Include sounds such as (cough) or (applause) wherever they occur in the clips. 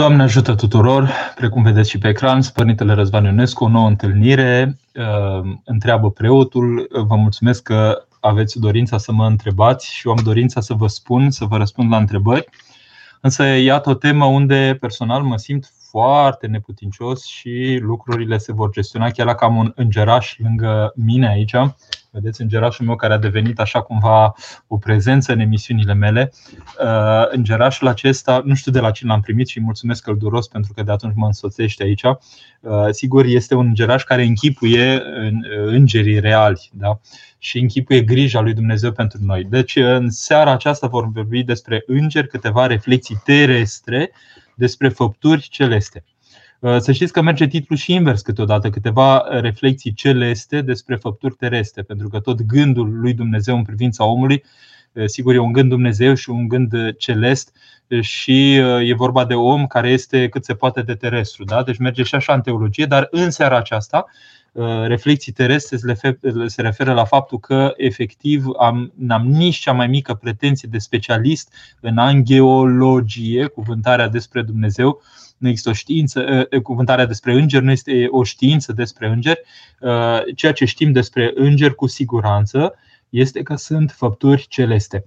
Doamne ajută tuturor, precum vedeți și pe ecran, Părintele Răzvan Ionescu, o nouă întâlnire, uh, întreabă preotul, vă mulțumesc că aveți dorința să mă întrebați și eu am dorința să vă spun, să vă răspund la întrebări. Însă iată o temă unde personal mă simt foarte neputincios și lucrurile se vor gestiona chiar dacă am un îngeraș lângă mine aici Vedeți, îngerașul meu care a devenit așa cumva o prezență în emisiunile mele. Uh, îngerașul acesta, nu știu de la cine l-am primit și îi mulțumesc călduros pentru că de atunci mă însoțește aici. Uh, sigur, este un îngeraș care închipuie îngerii reali da? și închipuie grija lui Dumnezeu pentru noi. Deci, în seara aceasta vom vorbi despre îngeri, câteva reflexii terestre despre făpturi celeste. Uh, să știți că merge titlul și invers câteodată, câteva reflexii celeste despre făpturi terestre, pentru că tot gândul lui Dumnezeu în privința omului, uh, sigur, e un gând Dumnezeu și un gând celest și uh, e vorba de om care este cât se poate de terestru. Da? Deci merge și așa în teologie, dar în seara aceasta reflexii terestre se referă la faptul că efectiv am, n-am nici cea mai mică pretenție de specialist în angeologie, cuvântarea despre Dumnezeu, nu există o știință, cuvântarea despre îngeri nu este o știință despre îngeri. Ceea ce știm despre îngeri cu siguranță este că sunt făpturi celeste.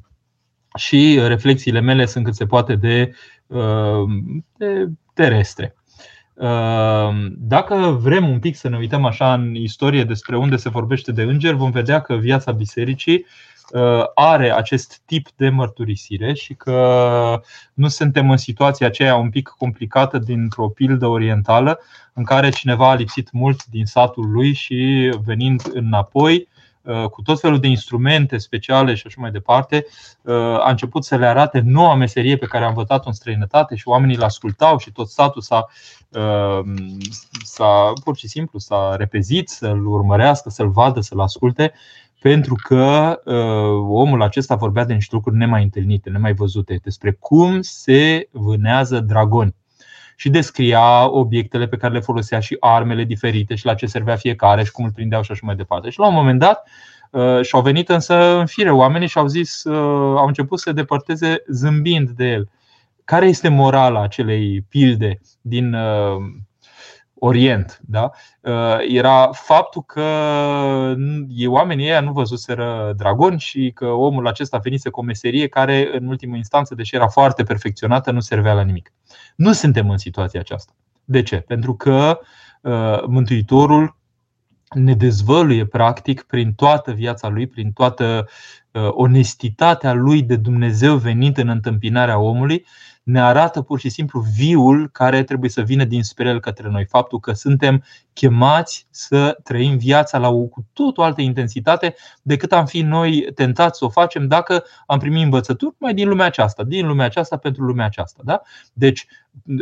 Și reflexiile mele sunt cât se poate de, de terestre. Dacă vrem un pic să ne uităm așa în istorie despre unde se vorbește de îngeri, vom vedea că viața bisericii Uh, are acest tip de mărturisire și că nu suntem în situația aceea un pic complicată dintr-o pildă orientală în care cineva a lipsit mult din satul lui și venind înapoi uh, cu tot felul de instrumente speciale și așa mai departe, uh, a început să le arate noua meserie pe care a învățat-o în străinătate și oamenii îl ascultau și tot satul s-a, s-a pur și simplu s-a repezit să-l urmărească, să-l vadă, să-l asculte pentru că uh, omul acesta vorbea de niște lucruri nemai întâlnite, nemai văzute, despre cum se vânează dragoni și descria obiectele pe care le folosea și armele diferite și la ce servea fiecare și cum îl prindeau și așa mai departe. Și la un moment dat uh, și-au venit însă în fire oamenii și au zis, uh, au început să se depărteze zâmbind de el. Care este morala acelei pilde din uh, Orient, da? Uh, era faptul că oamenii ăia nu văzuseră dragoni și că omul acesta venise cu o meserie care, în ultimă instanță, deși era foarte perfecționată, nu servea la nimic. Nu suntem în situația aceasta. De ce? Pentru că uh, Mântuitorul ne dezvăluie practic prin toată viața lui, prin toată uh, onestitatea lui de Dumnezeu venit în întâmpinarea omului ne arată pur și simplu viul care trebuie să vină din spre el către noi. Faptul că suntem chemați să trăim viața la o cu tot o altă intensitate decât am fi noi tentați să o facem dacă am primit învățături mai din lumea aceasta, din lumea aceasta pentru lumea aceasta. Da? Deci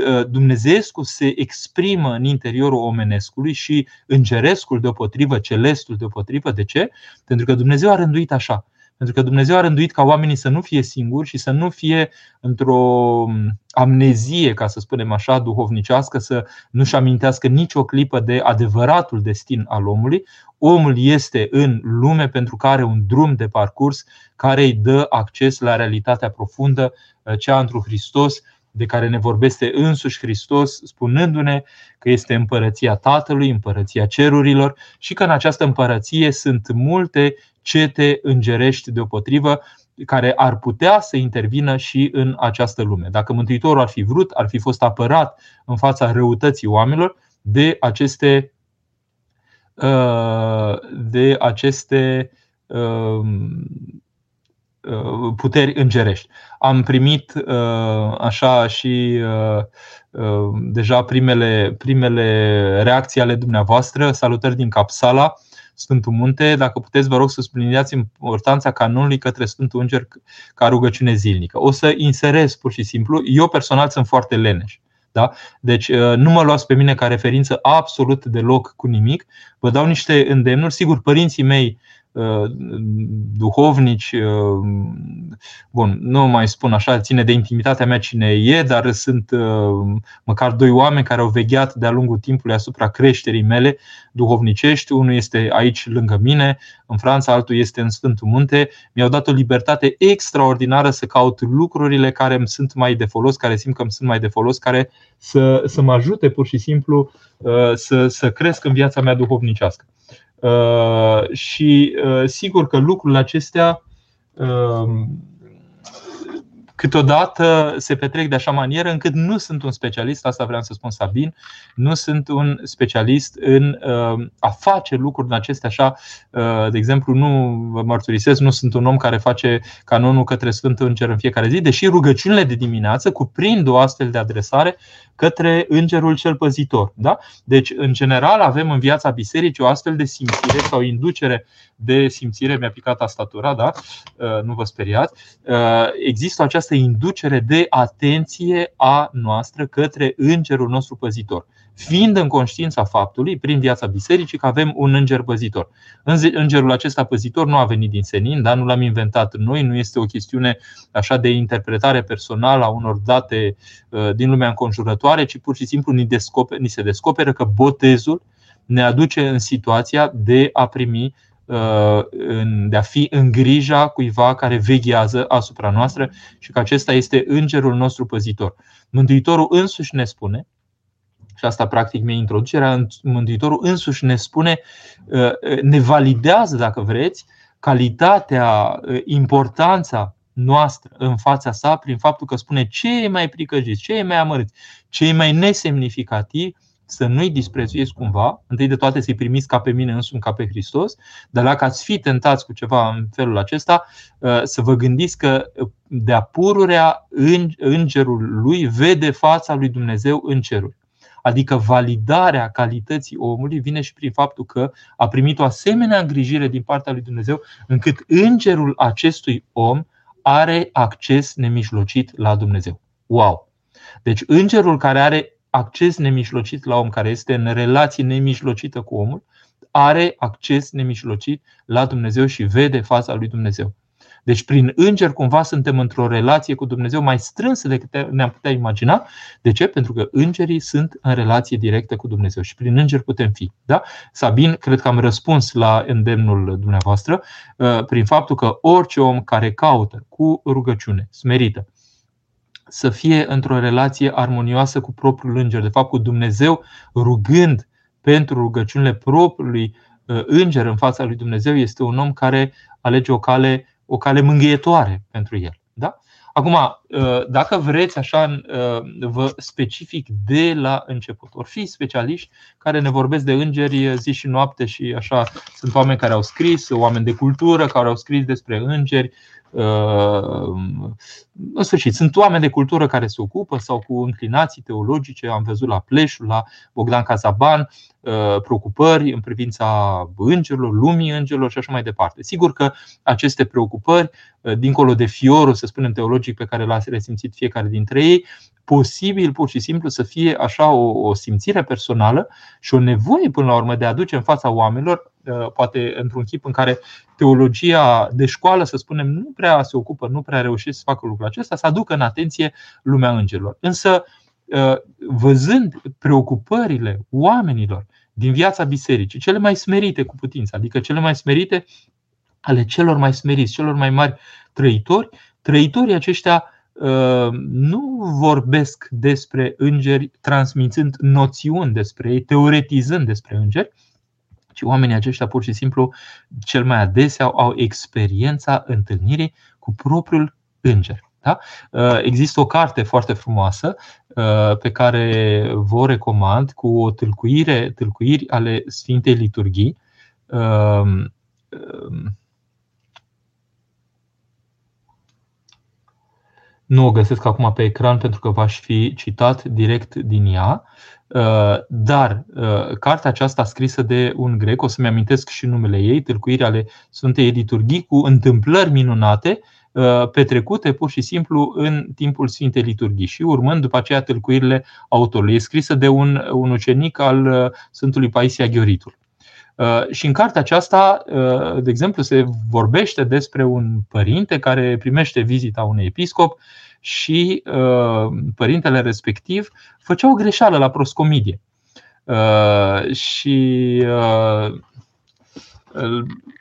ă, Dumnezeescu se exprimă în interiorul omenescului și îngerescul deopotrivă, celestul deopotrivă. De ce? Pentru că Dumnezeu a rânduit așa. Pentru că Dumnezeu a rânduit ca oamenii să nu fie singuri și să nu fie într-o amnezie, ca să spunem așa, duhovnicească, să nu-și amintească nicio clipă de adevăratul destin al omului. Omul este în lume pentru că are un drum de parcurs care îi dă acces la realitatea profundă, cea într Hristos, de care ne vorbește însuși Hristos, spunându-ne că este împărăția Tatălui, împărăția cerurilor și că în această împărăție sunt multe cete îngerești deopotrivă care ar putea să intervină și în această lume. Dacă Mântuitorul ar fi vrut, ar fi fost apărat în fața răutății oamenilor de aceste, uh, de aceste uh, uh, puteri îngerești. Am primit așa și deja primele, primele reacții ale dumneavoastră. Salutări din Capsala Sfântul Munte, dacă puteți, vă rog să subliniați importanța canonului către Sfântul Înger ca rugăciune zilnică. O să inserez pur și simplu. Eu personal sunt foarte leneș. Da? Deci uh, nu mă luați pe mine ca referință absolut deloc cu nimic. Vă dau niște îndemnuri. Sigur, părinții mei duhovnici, bun, nu mai spun așa, ține de intimitatea mea cine e, dar sunt măcar doi oameni care au vegheat de-a lungul timpului asupra creșterii mele duhovnicești. Unul este aici lângă mine, în Franța, altul este în Sfântul Munte. Mi-au dat o libertate extraordinară să caut lucrurile care îmi sunt mai de folos, care simt că îmi sunt mai de folos, care să, să mă ajute pur și simplu să, să cresc în viața mea duhovnicească. Uh, și uh, sigur că lucrurile acestea um, câteodată se petrec de așa manieră încât nu sunt un specialist, asta vreau să spun Sabin, nu sunt un specialist în uh, a face lucruri din acestea așa. De exemplu, nu vă mărturisesc, nu sunt un om care face canonul către Sfântul Înger în fiecare zi, deși rugăciunile de dimineață cuprind o astfel de adresare către îngerul cel păzitor. Da? Deci, în general, avem în viața bisericii o astfel de simțire sau inducere de simțire, mi-a picat tastatura, da? Uh, nu vă speriați. Uh, există această inducere de atenție a noastră către îngerul nostru păzitor fiind în conștiința faptului, prin viața bisericii, că avem un înger păzitor. Îngerul acesta păzitor nu a venit din senin, dar nu l-am inventat noi, nu este o chestiune așa de interpretare personală a unor date uh, din lumea înconjurătoare, ci pur și simplu ni, descoper, ni se descoperă că botezul ne aduce în situația de a primi uh, de a fi în grija cuiva care veghează asupra noastră și că acesta este îngerul nostru păzitor. Mântuitorul însuși ne spune și asta practic mi-e introducerea, Mântuitorul însuși ne spune, uh, ne validează, dacă vreți, calitatea, uh, importanța noastră în fața sa prin faptul că spune ce e mai pricăjit, ce e mai amărât, ce e mai nesemnificativ, să nu-i disprețuiesc cumva, întâi de toate să-i primiți ca pe mine însumi, ca pe Hristos, dar dacă ați fi tentați cu ceva în felul acesta, uh, să vă gândiți că de-a pururea îngerul lui vede fața lui Dumnezeu în ceruri. Adică validarea calității omului vine și prin faptul că a primit o asemenea îngrijire din partea lui Dumnezeu, încât îngerul acestui om are acces nemijlocit la Dumnezeu. Wow! Deci îngerul care are acces nemijlocit la om, care este în relație nemijlocită cu omul, are acces nemijlocit la Dumnezeu și vede fața lui Dumnezeu. Deci, prin înger, cumva suntem într-o relație cu Dumnezeu mai strânsă decât ne-am putea imagina. De ce? Pentru că îngerii sunt în relație directă cu Dumnezeu și prin înger putem fi. Da? Sabin, cred că am răspuns la îndemnul dumneavoastră uh, prin faptul că orice om care caută cu rugăciune smerită să fie într-o relație armonioasă cu propriul înger, de fapt cu Dumnezeu, rugând pentru rugăciunile propriului uh, înger în fața lui Dumnezeu, este un om care alege o cale o cale mângâietoare pentru el. Da? Acum, uh, dacă vreți, așa uh, vă specific de la început. Or fi specialiști care ne vorbesc de îngeri zi și noapte și așa sunt oameni care au scris, oameni de cultură care au scris despre îngeri, Uh, în sfârșit, sunt oameni de cultură care se ocupă sau cu înclinații teologice. Am văzut la Pleșul, la Bogdan Cazaban, uh, preocupări în privința îngerilor, lumii îngerilor și așa mai departe. Sigur că aceste preocupări, uh, dincolo de fiorul, să spunem, teologic pe care l-a resimțit fiecare dintre ei, posibil pur și simplu să fie așa o, o simțire personală și o nevoie până la urmă de a aduce în fața oamenilor, uh, poate într-un chip în care teologia de școală, să spunem, nu prea se ocupă, nu prea reușește să facă lucrul acesta, să aducă în atenție lumea îngerilor. Însă, uh, văzând preocupările oamenilor din viața bisericii, cele mai smerite cu putință, adică cele mai smerite ale celor mai smeriți, celor mai mari trăitori, trăitorii aceștia Uh, nu vorbesc despre îngeri transmițând noțiuni despre ei, teoretizând despre îngeri, ci oamenii aceștia pur și simplu cel mai adesea au experiența întâlnirii cu propriul înger. Da? Uh, există o carte foarte frumoasă uh, pe care vă recomand cu o tâlcuire, tâlcuiri ale Sfintei Liturghii Nu o găsesc acum pe ecran pentru că v-aș fi citat direct din ea, uh, dar uh, cartea aceasta scrisă de un grec, o să-mi amintesc și numele ei, tâlcuirea ale Sfântei Liturghii cu întâmplări minunate uh, petrecute pur și simplu în timpul Sfintei Liturghii și urmând după aceea tâlcuirile autorului. E scrisă de un, un ucenic al Sfântului Paisia Ghioritul. Și în cartea aceasta, de exemplu, se vorbește despre un părinte care primește vizita unui episcop și părintele respectiv făcea o greșeală la proscomidie. Și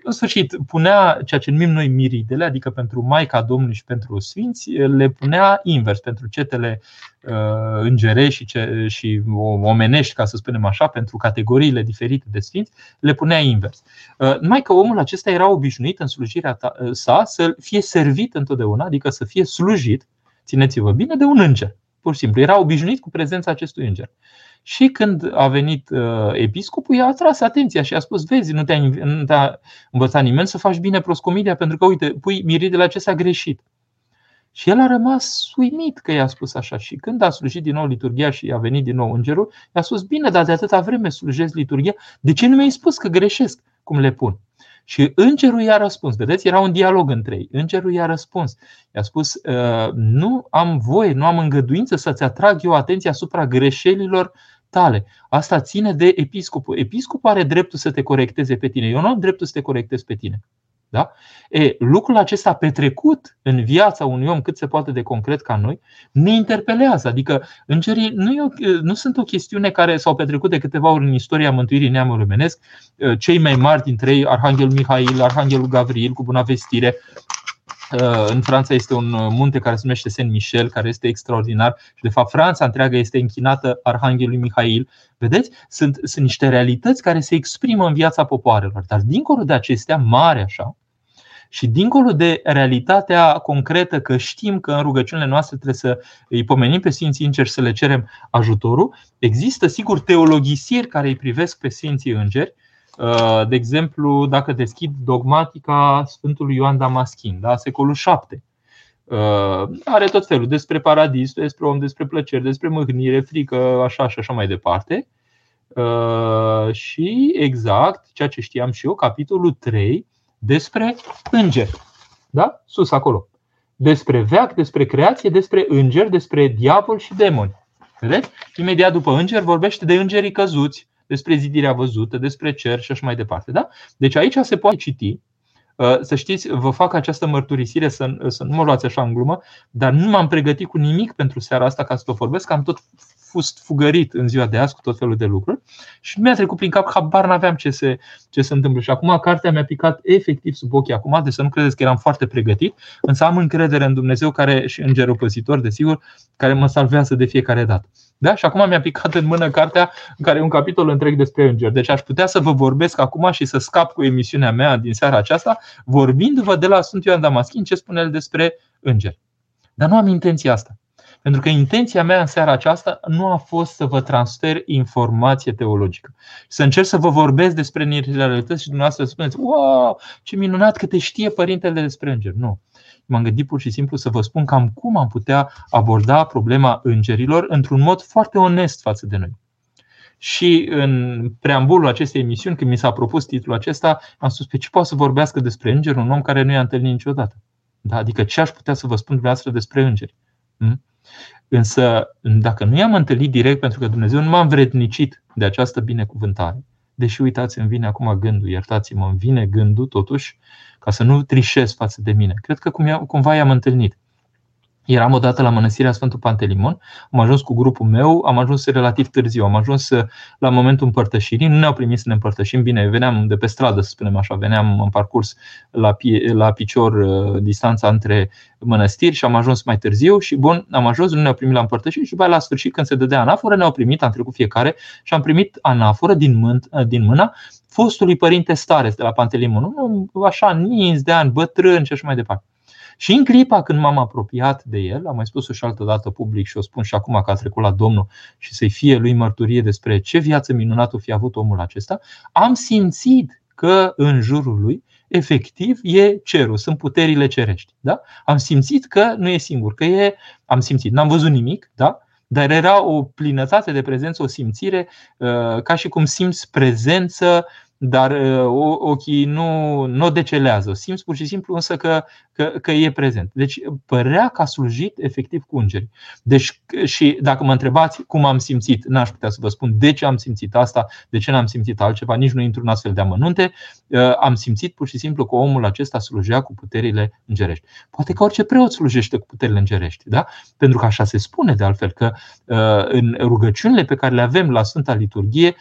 în sfârșit, punea ceea ce numim noi miridele, adică pentru Maica Domnului și pentru Sfinți, le punea invers pentru cetele uh, îngerești și, ce, și omenești, ca să spunem așa, pentru categoriile diferite de Sfinți, le punea invers. Uh, numai că omul acesta era obișnuit în slujirea uh, sa să fie servit întotdeauna, adică să fie slujit, țineți-vă bine, de un înger. Pur și simplu, era obișnuit cu prezența acestui înger. Și când a venit uh, episcopul, i-a atras atenția și a spus: Vezi, nu te-a, nu te-a învățat nimeni să faci bine proscomidia, pentru că, uite, pui miridele acestea greșit. Și el a rămas uimit că i-a spus așa. Și când a slujit din nou liturgia și a venit din nou îngerul, i-a spus: Bine, dar de atâta vreme slujesc liturgia, de ce nu mi-ai spus că greșesc cum le pun? Și îngerul i-a răspuns. Vedeți, era un dialog între ei. Îngerul i-a răspuns. I-a spus: ă, Nu am voie, nu am îngăduință să-ți atrag eu atenția asupra greșelilor tale. Asta ține de episcopul. Episcopul are dreptul să te corecteze pe tine. Eu nu am dreptul să te corectez pe tine. Da? E, lucrul acesta petrecut în viața unui om cât se poate de concret ca noi ne interpelează. Adică îngerii nu, e o, nu sunt o chestiune care s-au petrecut de câteva ori în istoria mântuirii neamului omenesc. Cei mai mari dintre ei, Arhanghelul Mihail, Arhanghelul Gavril, cu bună vestire, în Franța este un munte care se numește Saint Michel, care este extraordinar și de fapt Franța întreagă este închinată Arhanghelului Mihail. Vedeți? Sunt, sunt niște realități care se exprimă în viața popoarelor, dar dincolo de acestea, mare așa, și dincolo de realitatea concretă că știm că în rugăciunile noastre trebuie să îi pomenim pe Sfinții Îngeri și să le cerem ajutorul, există sigur teologisiri care îi privesc pe Sfinții Îngeri. Uh, de exemplu, dacă deschid dogmatica Sfântului Ioan Damaschin, da, secolul 7, uh, are tot felul despre paradis, despre om, despre plăceri, despre mâhnire, frică, așa și așa mai departe. Uh, și exact ceea ce știam și eu, capitolul 3, despre îngeri. Da? Sus acolo. Despre veac, despre creație, despre îngeri, despre diavol și demoni. Vedeți? Imediat după îngeri vorbește de îngerii căzuți, despre zidirea văzută, despre cer și așa mai departe. Da? Deci aici se poate citi uh, să știți, vă fac această mărturisire, să, să nu mă luați așa în glumă, dar nu m-am pregătit cu nimic pentru seara asta ca să vă vorbesc, am tot fost fugărit în ziua de azi cu tot felul de lucruri și nu mi-a trecut prin cap, habar n-aveam ce se, ce se întâmplă. Și acum cartea mi-a picat efectiv sub ochii acum, deci să nu credeți că eram foarte pregătit, însă am încredere în Dumnezeu care și în păzitor, desigur, care mă salvează de fiecare dată. Da? Și acum mi-a picat în mână cartea în care e un capitol întreg despre îngeri. Deci aș putea să vă vorbesc acum și să scap cu emisiunea mea din seara aceasta, vorbindu-vă de la Sfântul Ioan Damaschin ce spune el despre îngeri. Dar nu am intenția asta. Pentru că intenția mea în seara aceasta nu a fost să vă transfer informație teologică. Să încerc să vă vorbesc despre realități și dumneavoastră să spuneți, wow, ce minunat că te știe părintele despre îngeri. Nu. M-am gândit pur și simplu să vă spun cam cum am putea aborda problema îngerilor într-un mod foarte onest față de noi. Și în preambulul acestei emisiuni, când mi s-a propus titlul acesta, am spus pe ce poate să vorbească despre îngeri un om care nu i-a întâlnit niciodată. Da? Adică ce aș putea să vă spun dumneavoastră despre îngeri? Hmm? Însă, dacă nu i-am întâlnit direct, pentru că Dumnezeu nu m-a învrednicit de această binecuvântare, deși uitați, îmi vine acum gândul, iertați-mă, îmi vine gândul totuși, ca să nu trișez față de mine. Cred că cumva i-am întâlnit. Eram odată la mănăstirea Sfântul Pantelimon, am ajuns cu grupul meu, am ajuns relativ târziu, am ajuns uh, la momentul împărtășirii, nu ne-au primit să ne împărtășim bine, veneam de pe stradă, să spunem așa, veneam în parcurs la, pie, la picior uh, distanța între mănăstiri și am ajuns mai târziu și bun, am ajuns, nu ne-au primit la împărtășiri și după la sfârșit când se dădea anaforă, ne-au primit, am trecut fiecare și am primit anaforă din, mân, uh, din mâna fostului părinte Stares de la Pantelimon, un așa nins de ani, bătrân și așa mai departe. Și în clipa când m-am apropiat de el, am mai spus-o și altă dată public și o spun și acum că a trecut la Domnul și să-i fie lui mărturie despre ce viață minunată fi avut omul acesta, am simțit că în jurul lui efectiv e cerul, sunt puterile cerești. Da? Am simțit că nu e singur, că e. Am simțit, n-am văzut nimic, da? dar era o plinătate de prezență, o simțire, uh, ca și cum simți prezență dar uh, ochii nu, nu o decelează. Simți pur și simplu însă că, că, că e prezent. Deci părea că a slujit efectiv cu îngeri. Deci, și dacă mă întrebați cum am simțit, n-aș putea să vă spun de ce am simțit asta, de ce n-am simțit altceva, nici nu intru în astfel de amănunte. Uh, am simțit pur și simplu că omul acesta slujea cu puterile îngerești. Poate că orice preot slujește cu puterile îngerești, da? pentru că așa se spune de altfel că uh, în rugăciunile pe care le avem la Sfânta Liturghie,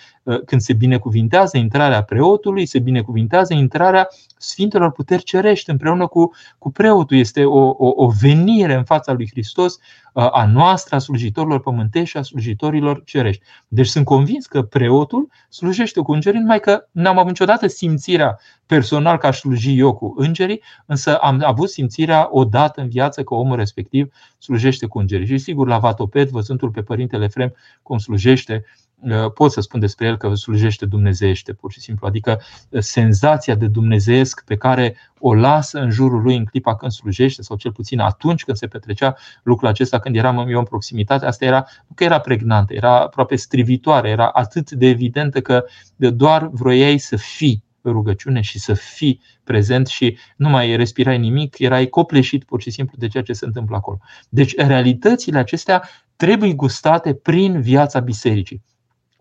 când se binecuvintează intrarea preotului, se binecuvintează intrarea Sfintelor Puteri Cerești împreună cu, cu preotul. Este o, o, o venire în fața lui Hristos a noastră, a slujitorilor pământești și a slujitorilor cerești. Deci sunt convins că preotul slujește cu îngerii, numai că n-am avut niciodată simțirea personal că aș sluji eu cu îngerii, însă am avut simțirea odată în viață că omul respectiv slujește cu îngerii. Și sigur, la Vatopet, văzându-l pe Părintele Frem cum slujește, Uh, pot să spun despre el că slujește dumnezeiește, pur și simplu. Adică uh, senzația de dumnezeiesc pe care o lasă în jurul lui în clipa când slujește, sau cel puțin atunci când se petrecea lucrul acesta, când eram eu în proximitate, asta era, nu că era pregnantă, era aproape strivitoare, era atât de evidentă că doar vroiai să fii rugăciune și să fii prezent și nu mai respirai nimic, erai copleșit pur și simplu de ceea ce se întâmplă acolo. Deci realitățile acestea trebuie gustate prin viața bisericii.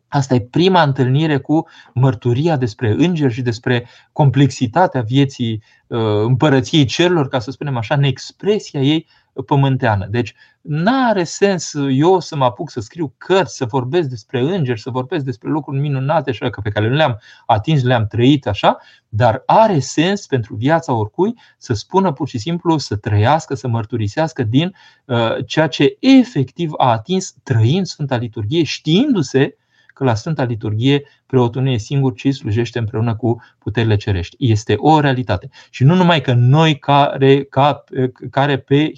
Asta e prima întâlnire cu mărturia despre îngeri și despre complexitatea vieții uh, împărăției cerurilor, ca să spunem așa, în expresia ei pământeană. Deci nu are sens eu să mă apuc să scriu cărți, să vorbesc despre îngeri, să vorbesc despre lucruri minunate așa, pe care nu le-am atins, le-am trăit așa, dar are sens pentru viața oricui să spună pur și simplu să trăiască, să mărturisească din uh, ceea ce efectiv a atins trăind Sfânta Liturghie, știindu-se că la Sfânta Liturghie preotul nu e singur, ci slujește împreună cu puterile cerești. Este o realitate. Și nu numai că noi care, ca, care pe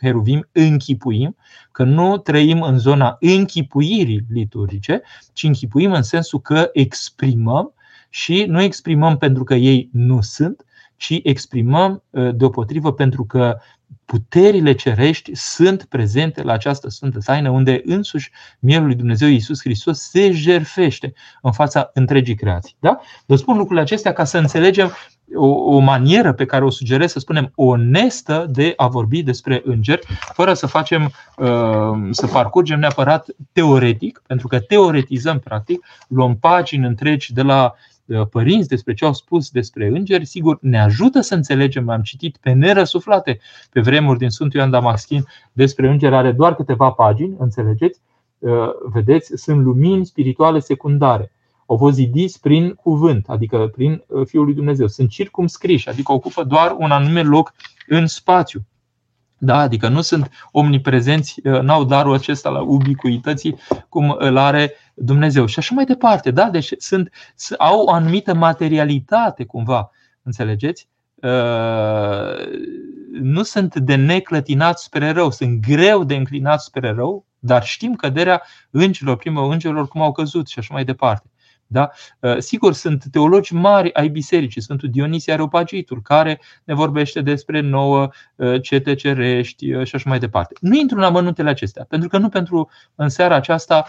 heruvim închipuim, că nu trăim în zona închipuirii liturgice, ci închipuim în sensul că exprimăm și nu exprimăm pentru că ei nu sunt, ci exprimăm deopotrivă pentru că puterile cerești sunt prezente la această sfântă taină unde însuși mielul lui Dumnezeu Iisus Hristos se jerfește în fața întregii creații. Da? Vă spun lucrurile acestea ca să înțelegem o, o manieră pe care o sugerez să spunem onestă de a vorbi despre îngeri, fără să facem, uh, să parcurgem neapărat teoretic, pentru că teoretizăm practic, luăm pagini întregi de la Uh, părinți, despre ce au spus despre îngeri, sigur, ne ajută să înțelegem. Am citit pe nerăsuflate pe vremuri din Sfântul Ioan Damaschin despre îngeri, are doar câteva pagini, înțelegeți? Uh, vedeți, sunt lumini spirituale secundare. Au fost zidiți prin cuvânt, adică prin uh, Fiul lui Dumnezeu. Sunt circumscriși, adică ocupă doar un anume loc în spațiu. Da? Adică nu sunt omniprezenți, n-au darul acesta la ubicuității cum îl are Dumnezeu și așa mai departe. Da? Deci sunt, au o anumită materialitate cumva, înțelegeți? Uh, nu sunt de neclătinat spre rău, sunt greu de înclinat spre rău, dar știm căderea îngerilor, primă îngerilor, cum au căzut și așa mai departe. Da? Uh, sigur, sunt teologi mari ai bisericii, Sfântul Dionisie Areopagitul, care ne vorbește despre nouă uh, cete cerești uh, și așa mai departe. Nu intru în amănuntele acestea, pentru că nu pentru în seara aceasta,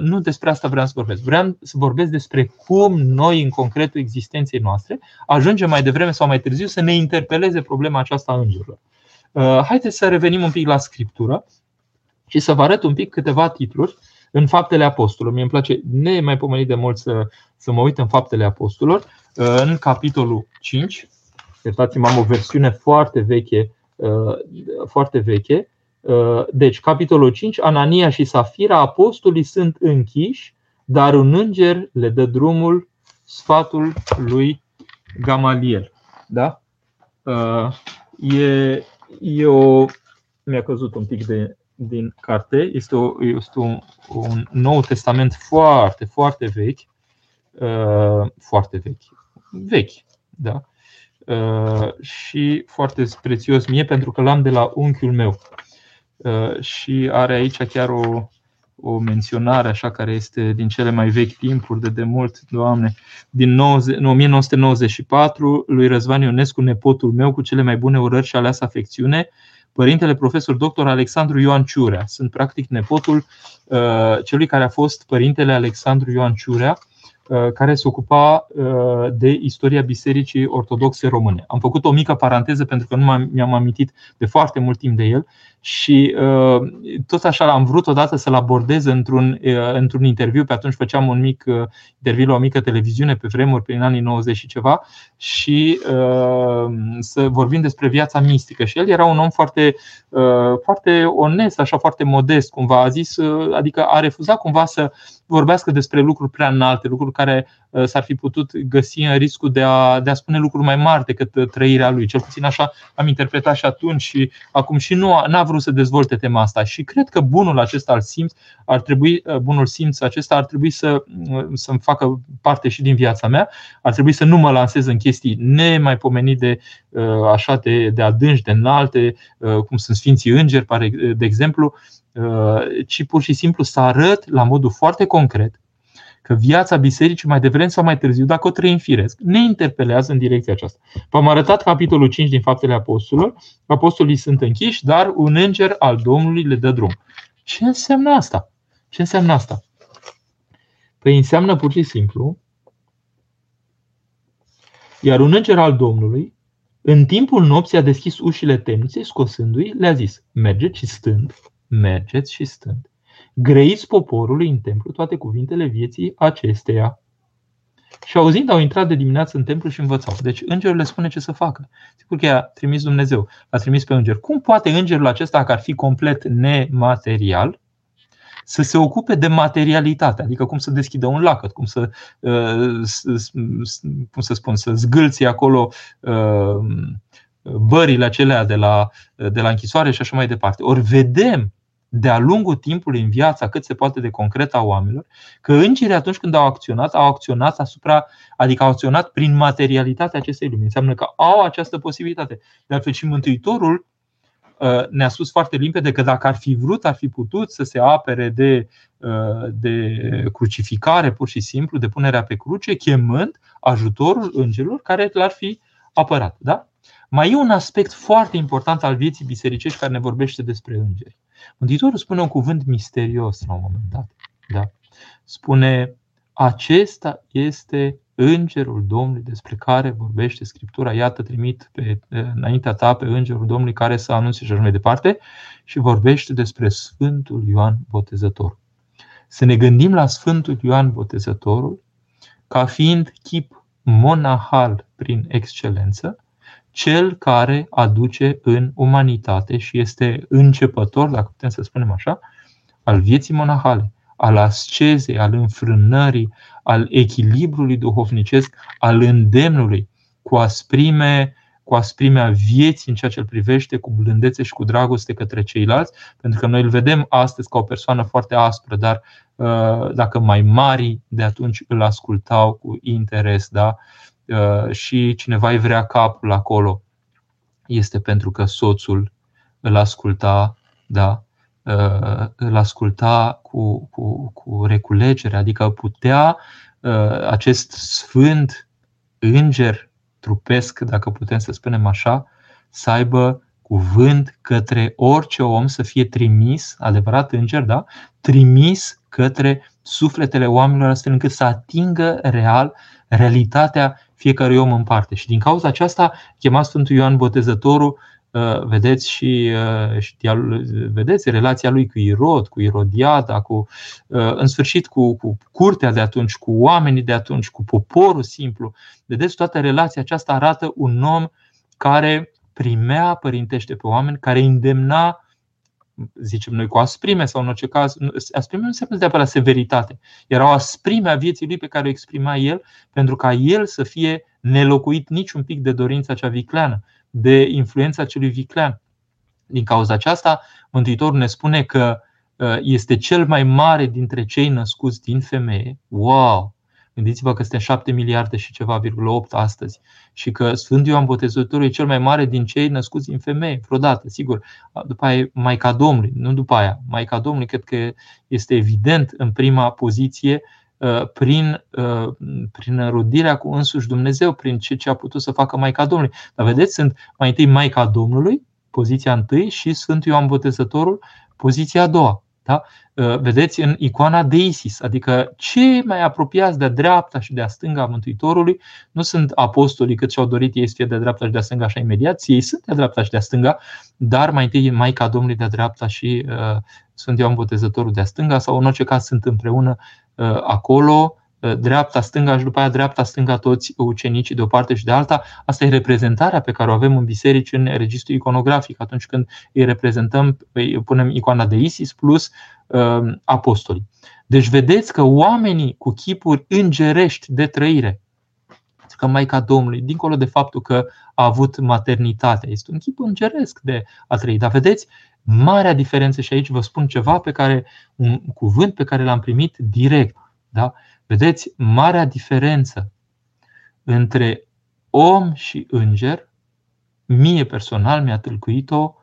nu despre asta vreau să vorbesc. Vreau să vorbesc despre cum noi, în concretul existenței noastre, ajungem mai devreme sau mai târziu să ne interpeleze problema aceasta a îngerilor. Haideți să revenim un pic la scriptură și să vă arăt un pic câteva titluri în Faptele Apostolilor. Mie îmi place nemaipomenit de mult să, să mă uit în Faptele Apostolilor, în capitolul 5. Iertați-mă, am o versiune foarte veche, uh, foarte veche. Uh, deci, capitolul 5, Anania și Safira, apostolii sunt închiși, dar un înger le dă drumul sfatul lui Gamaliel. Da? Uh, e, e o. Mi-a căzut un pic de din carte. Este, o, este un, un nou testament foarte, foarte vechi. Uh, foarte vechi. Vechi, da. Uh, și foarte prețios mie pentru că l-am de la unchiul meu. Uh, și are aici chiar o, o menționare așa care este din cele mai vechi timpuri de demult, Doamne, din 90, 1994 lui Răzvan Ionescu, nepotul meu cu cele mai bune urări și aleasă afecțiune, părintele profesor dr. Alexandru Ioan Ciurea. Sunt practic nepotul uh, celui care a fost părintele Alexandru Ioan Ciurea, Uh, care se ocupa uh, de istoria Bisericii Ortodoxe Române. Am făcut o mică paranteză pentru că nu mi-am amintit de foarte mult timp de el și uh, tot așa am vrut odată să-l abordez într-un, într-un interviu. Pe atunci făceam un mic interviu la o mică televiziune pe vremuri, prin anii 90 și ceva, și să vorbim despre viața mistică. Și el era un om foarte, foarte onest, așa foarte modest, cumva a zis, adică a refuzat cumva să vorbească despre lucruri prea înalte, lucruri care uh, s-ar fi putut găsi în riscul de a, de a spune lucruri mai mari decât uh, trăirea lui. Cel puțin așa am interpretat și atunci și acum și nu a, n-a vrut să dezvolte tema asta. Și cred că bunul acesta al simț ar trebui, uh, bunul simț acesta ar trebui să, să-mi facă parte și din viața mea. Ar trebui să nu mă lansez în chestii nemaipomenit de așa de, de adânci, de înalte, cum sunt Sfinții Îngeri, de exemplu, Uh, ci pur și simplu să arăt la modul foarte concret că viața bisericii mai devreme sau mai târziu, dacă o trăim firesc, ne interpelează în direcția aceasta. V-am arătat capitolul 5 din Faptele Apostolilor. Apostolii sunt închiși, dar un înger al Domnului le dă drum. Ce înseamnă asta? Ce înseamnă asta? Păi înseamnă pur și simplu iar un înger al Domnului, în timpul nopții a deschis ușile temniței, scosându-i, le-a zis, mergeți și stând, mergeți și stând. Grăiți poporului în templu toate cuvintele vieții acesteia. Și auzind, au intrat de dimineață în templu și învățau. Deci îngerul le spune ce să facă. Sigur că i-a trimis Dumnezeu, a trimis pe înger. Cum poate îngerul acesta, care ar fi complet nematerial, să se ocupe de materialitate, adică cum să deschidă un lacăt, cum să, uh, cum să spun, să zgâlți acolo uh, bările acelea de la, de la închisoare și așa mai departe. Ori vedem de-a lungul timpului în viața cât se poate de concret a oamenilor, că îngerii atunci când au acționat, au acționat asupra, adică au acționat prin materialitatea acestei lumi. Înseamnă că au această posibilitate. De altfel și Mântuitorul uh, ne-a spus foarte limpede că dacă ar fi vrut, ar fi putut să se apere de, uh, de crucificare pur și simplu, de punerea pe cruce, chemând ajutorul îngerilor care l-ar fi apărat. Da? Mai e un aspect foarte important al vieții bisericești care ne vorbește despre îngeri. Mântuitorul spune un cuvânt misterios la un moment dat. Da? Spune, acesta este îngerul Domnului despre care vorbește Scriptura. Iată, trimit pe, înaintea ta pe îngerul Domnului care să anunțe și așa mai departe și vorbește despre Sfântul Ioan Botezător. Să ne gândim la Sfântul Ioan Botezătorul ca fiind chip monahal prin excelență, cel care aduce în umanitate și este începător, dacă putem să spunem așa, al vieții monahale, al ascezei, al înfrânării, al echilibrului duhovnicesc, al îndemnului cu asprime, cu asprimea vieții în ceea ce îl privește, cu blândețe și cu dragoste către ceilalți, pentru că noi îl vedem astăzi ca o persoană foarte aspră, dar uh, dacă mai mari de atunci îl ascultau cu interes, da? Uh, și cineva îi vrea capul acolo, este pentru că soțul îl asculta, da, uh, îl asculta cu, cu, cu reculegere, adică putea uh, acest sfânt înger trupesc, dacă putem să spunem așa, să aibă cuvânt către orice om să fie trimis, adevărat înger, da? trimis către sufletele oamenilor astfel încât să atingă real realitatea fiecărui om în parte. Și din cauza aceasta chema Sfântul Ioan Botezătorul uh, vedeți și, uh, și vedeți relația lui cu Irod, cu Irodiada, cu, uh, în sfârșit cu, cu curtea de atunci, cu oamenii de atunci, cu poporul simplu. Vedeți, toată relația aceasta arată un om care primea părintește pe oameni, care îndemna zicem noi, cu asprime sau în orice caz, asprime nu înseamnă neapărat severitate. Era o asprime a vieții lui pe care o exprima el pentru ca el să fie nelocuit niciun pic de dorința cea vicleană, de influența celui viclean. Din cauza aceasta, Mântuitorul ne spune că uh, este cel mai mare dintre cei născuți din femeie. Wow! Gândiți-vă că suntem 7 miliarde și ceva, 8 astăzi și că Sfântul Ioan Botezătorul e cel mai mare din cei născuți în femeie, vreodată, sigur. După aia Maica Domnului, nu după aia. Maica Domnului cred că este evident în prima poziție uh, prin, uh, prin rudirea cu însuși Dumnezeu, prin ce, ce a putut să facă Maica Domnului. Dar vedeți, sunt mai întâi Maica Domnului, poziția întâi, și Sfântul Ioan Botezătorul, poziția a doua. Da? Uh, vedeți în icoana de Isis, adică cei mai apropiați de dreapta și de-a stânga a Mântuitorului nu sunt apostolii cât și-au dorit ei să fie de dreapta și de-a stânga așa imediat, ei sunt de dreapta și de-a stânga, dar mai întâi Maica Domnului de dreapta și uh, sunt Ioan Botezătorul de-a stânga sau în orice caz sunt împreună uh, acolo Uh, dreapta, stânga și după aia dreapta, stânga toți ucenicii de o parte și de alta. Asta e reprezentarea pe care o avem în biserici în registru iconografic atunci când îi reprezentăm, îi punem icoana de Isis plus uh, apostoli. Deci vedeți că oamenii cu chipuri îngerești de trăire, că Maica Domnului, dincolo de faptul că a avut maternitate, este un chip îngeresc de a trăi. Dar vedeți, marea diferență și aici vă spun ceva pe care, un cuvânt pe care l-am primit direct. Da? Vedeți, marea diferență între om și înger, mie personal mi-a tâlcuit-o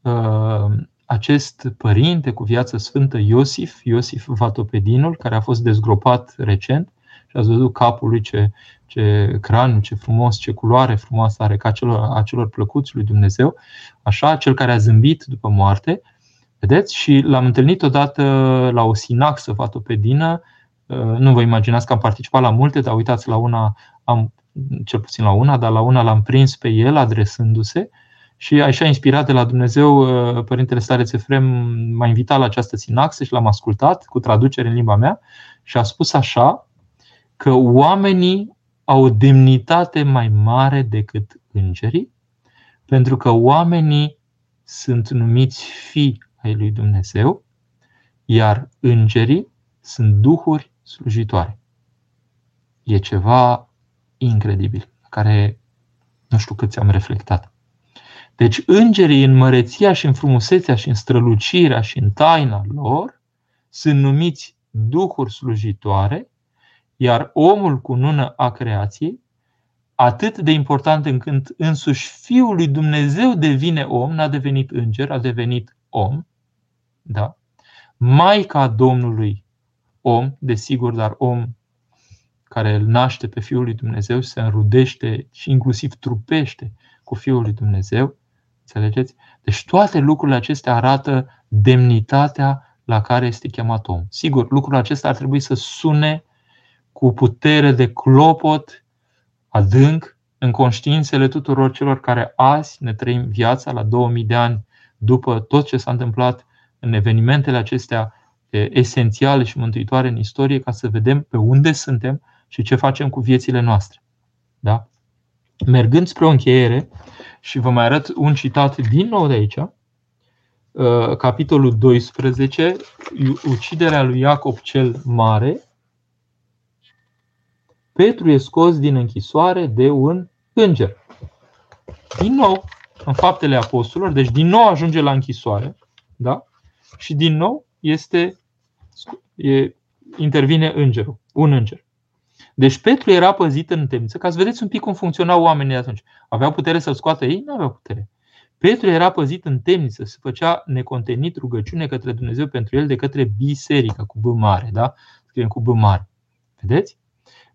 uh, acest părinte cu viață sfântă Iosif, Iosif Vatopedinul, care a fost dezgropat recent și ați văzut capul lui ce, ce craniu, ce frumos, ce culoare frumoasă are ca celor, acelor plăcuți lui Dumnezeu, așa, cel care a zâmbit după moarte, vedeți? Și l-am întâlnit odată la o sinaxă vatopedină Uh, nu vă imaginați că am participat la multe, dar uitați, la una am, cel puțin la una, dar la una l-am prins pe el adresându-se și așa inspirat de la Dumnezeu, uh, Părintele Stareț Țefrem m-a invitat la această sinaxă și l-am ascultat cu traducere în limba mea și a spus așa că oamenii au o demnitate mai mare decât îngerii, pentru că oamenii sunt numiți fi ai lui Dumnezeu, iar îngerii sunt duhuri slujitoare. E ceva incredibil, care nu știu câți am reflectat. Deci îngerii în măreția și în frumusețea și în strălucirea și în taina lor sunt numiți duhuri slujitoare, iar omul cu nună a creației, atât de important încât însuși Fiul lui Dumnezeu devine om, n-a devenit înger, a devenit om, da? Maica Domnului om, desigur, dar om care îl naște pe Fiul lui Dumnezeu, se înrudește și inclusiv trupește cu Fiul lui Dumnezeu. Înțelegeți? Deci toate lucrurile acestea arată demnitatea la care este chemat om. Sigur, lucrul acesta ar trebui să sune cu putere de clopot adânc în conștiințele tuturor celor care azi ne trăim viața la 2000 de ani după tot ce s-a întâmplat în evenimentele acestea esențiale și mântuitoare în istorie ca să vedem pe unde suntem și ce facem cu viețile noastre. Da? Mergând spre o încheiere, și vă mai arăt un citat din nou de aici, uh, capitolul 12, uciderea lui Iacob cel Mare, Petru e scos din închisoare de un înger. Din nou, în faptele apostolilor, deci din nou ajunge la închisoare, da? Și din nou este e, intervine îngerul, un înger. Deci Petru era păzit în temniță, ca să vedeți un pic cum funcționau oamenii atunci. Aveau putere să-l scoată ei? Nu aveau putere. Petru era păzit în temniță, se făcea necontenit rugăciune către Dumnezeu pentru el de către biserică cu B mare, da? Scriem cu B mare. Vedeți?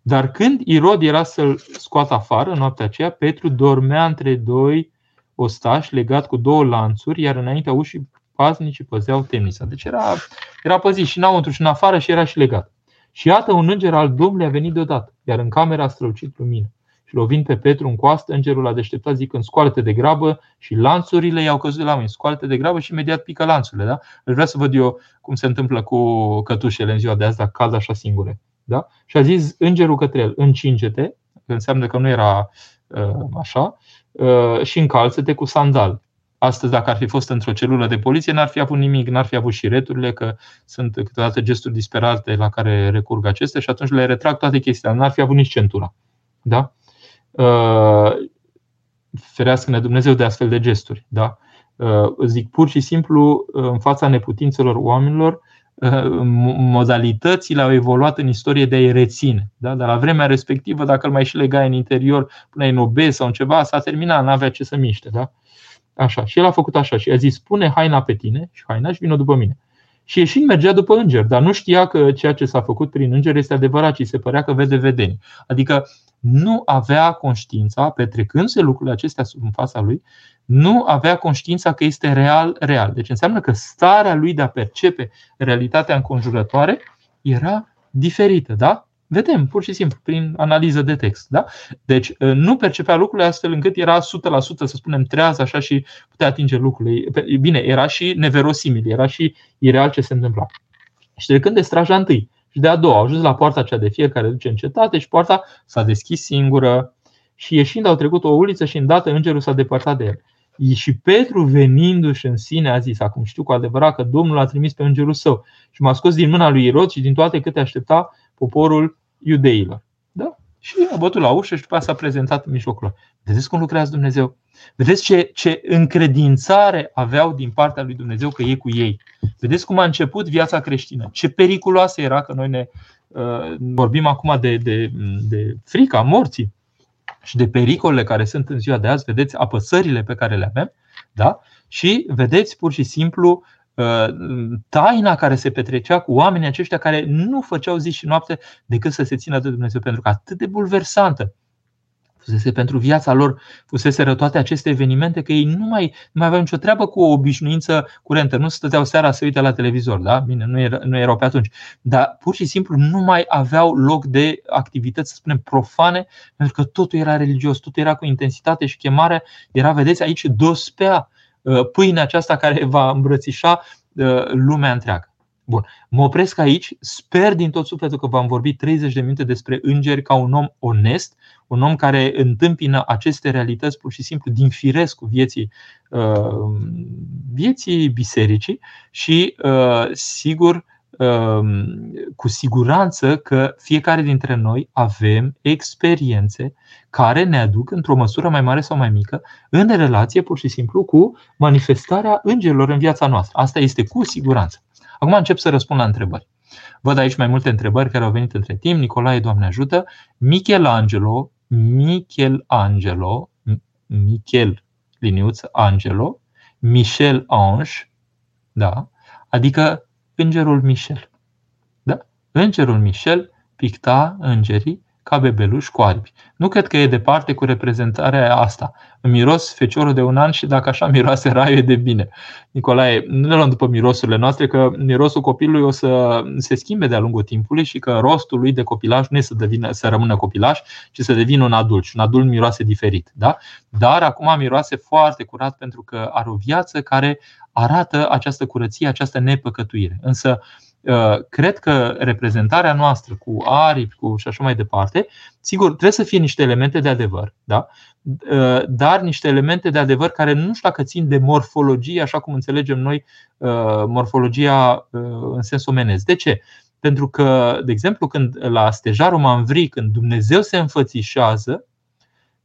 Dar când Irod era să-l scoată afară, în noaptea aceea, Petru dormea între doi ostași legat cu două lanțuri, iar înaintea ușii paznicii păzeau temnița. Deci era, era păzit și înăuntru și în afară și era și legat. Și iată, un înger al Domnului a venit deodată, iar în camera a strălucit lumină. Și lovind pe Petru în coastă, îngerul a deșteptat zicând, scoală de grabă și lanțurile i-au căzut de la mâini. scoală de grabă și imediat pică lanțurile. Da? Îl vreau să văd eu cum se întâmplă cu cătușele în ziua de azi, dacă caz așa singure. Da? Și a zis îngerul către el, încinge-te, că înseamnă că nu era uh, așa, uh, și încalță-te cu sandal. Astăzi, dacă ar fi fost într-o celulă de poliție, n-ar fi avut nimic, n-ar fi avut șireturile, că sunt câteodată gesturi disperate la care recurg acestea și atunci le retrag toate chestiile. N-ar fi avut nici centura. Da? Uh, ferească-ne Dumnezeu de astfel de gesturi. Da? Uh, zic pur și simplu, în fața neputințelor oamenilor, uh, modalitățile au evoluat în istorie de a-i reține. Da? Dar la vremea respectivă, dacă îl mai și legai în interior, până în obez sau în ceva, s-a terminat, n-avea ce să miște. Da? Așa. Și el a făcut așa și a zis, pune haina pe tine și haina și vină după mine. Și ieșind mergea după înger, dar nu știa că ceea ce s-a făcut prin înger este adevărat, ci se părea că vede vedeni. Adică nu avea conștiința, petrecându-se lucrurile acestea în fața lui, nu avea conștiința că este real, real. Deci înseamnă că starea lui de a percepe realitatea înconjurătoare era diferită. Da? Vedem, pur și simplu, prin analiză de text. Da? Deci uh, nu percepea lucrurile astfel încât era 100%, să spunem, treaz așa și putea atinge lucrurile. Bine, era și neverosimil, era și ireal ce se întâmpla. Și trecând de straja întâi și de a doua, au ajuns la poarta cea de fier care duce în cetate și poarta s-a deschis singură și ieșind au trecut o uliță și îndată îngerul s-a depărtat de el. Și Petru venindu-și în sine a zis, acum știu cu adevărat că Domnul a trimis pe îngerul său și m-a scos din mâna lui Irod și din toate câte aștepta poporul iudeilor. Da? Și a bătut la ușă și după s-a prezentat în mijlocul lor. Vedeți cum lucrează Dumnezeu? Vedeți ce, ce încredințare aveau din partea lui Dumnezeu că e cu ei. Vedeți cum a început viața creștină. Ce periculoasă era că noi ne uh, vorbim acum de, de, de frica morții și de pericolele care sunt în ziua de azi. Vedeți apăsările pe care le avem. Da? Și vedeți pur și simplu Uh, taina care se petrecea cu oamenii aceștia care nu făceau zi și noapte decât să se țină de Dumnezeu, pentru că atât de bulversantă fusese pentru viața lor, fusese toate aceste evenimente, că ei nu mai, nu mai aveau nicio treabă cu o obișnuință curentă. Nu stăteau seara să uite la televizor, da? Bine, nu, era, nu erau pe atunci. Dar pur și simplu nu mai aveau loc de activități, să spunem, profane, pentru că totul era religios, totul era cu intensitate și chemarea era, vedeți, aici dospea Uh, pâinea aceasta care va îmbrățișa uh, lumea întreagă. Bun. Mă opresc aici. Sper din tot sufletul că v-am vorbit 30 de minute despre îngeri ca un om onest, un om care întâmpină aceste realități pur și simplu din firescul vieții, uh, vieții bisericii și, sigur, Ehm, cu siguranță că fiecare dintre noi avem experiențe care ne aduc într-o măsură mai mare sau mai mică în relație pur și simplu cu manifestarea îngerilor în viața noastră. Asta este cu siguranță. Acum încep să răspund la întrebări. Văd aici mai multe întrebări care au venit între timp. Nicolae, Doamne ajută. Michelangelo, Michelangelo, Michel liniuț Angelo, Michel Ange, da? Adică Îngerul Michel. Da? Îngerul Michel picta îngerii ca bebeluși cu aripi. Nu cred că e departe cu reprezentarea asta. Îmi miros feciorul de un an și dacă așa miroase (laughs) raiul e de bine. Nicolae, nu ne luăm după mirosurile noastre, că mirosul copilului o să se schimbe de-a lungul timpului și că rostul lui de copilaj nu e să, devină, să rămână copilaj, ci să devină un adult. Și un adult miroase diferit. Da? Dar acum miroase foarte curat pentru că are o viață care arată această curăție, această nepăcătuire. Însă, uh, cred că reprezentarea noastră cu aripi cu și așa mai departe, sigur, trebuie să fie niște elemente de adevăr, da? Uh, dar niște elemente de adevăr care nu știu dacă țin de morfologie, așa cum înțelegem noi uh, morfologia în sens omenesc. De ce? Pentru că, de exemplu, când la stejarul Manvri, când Dumnezeu se înfățișează,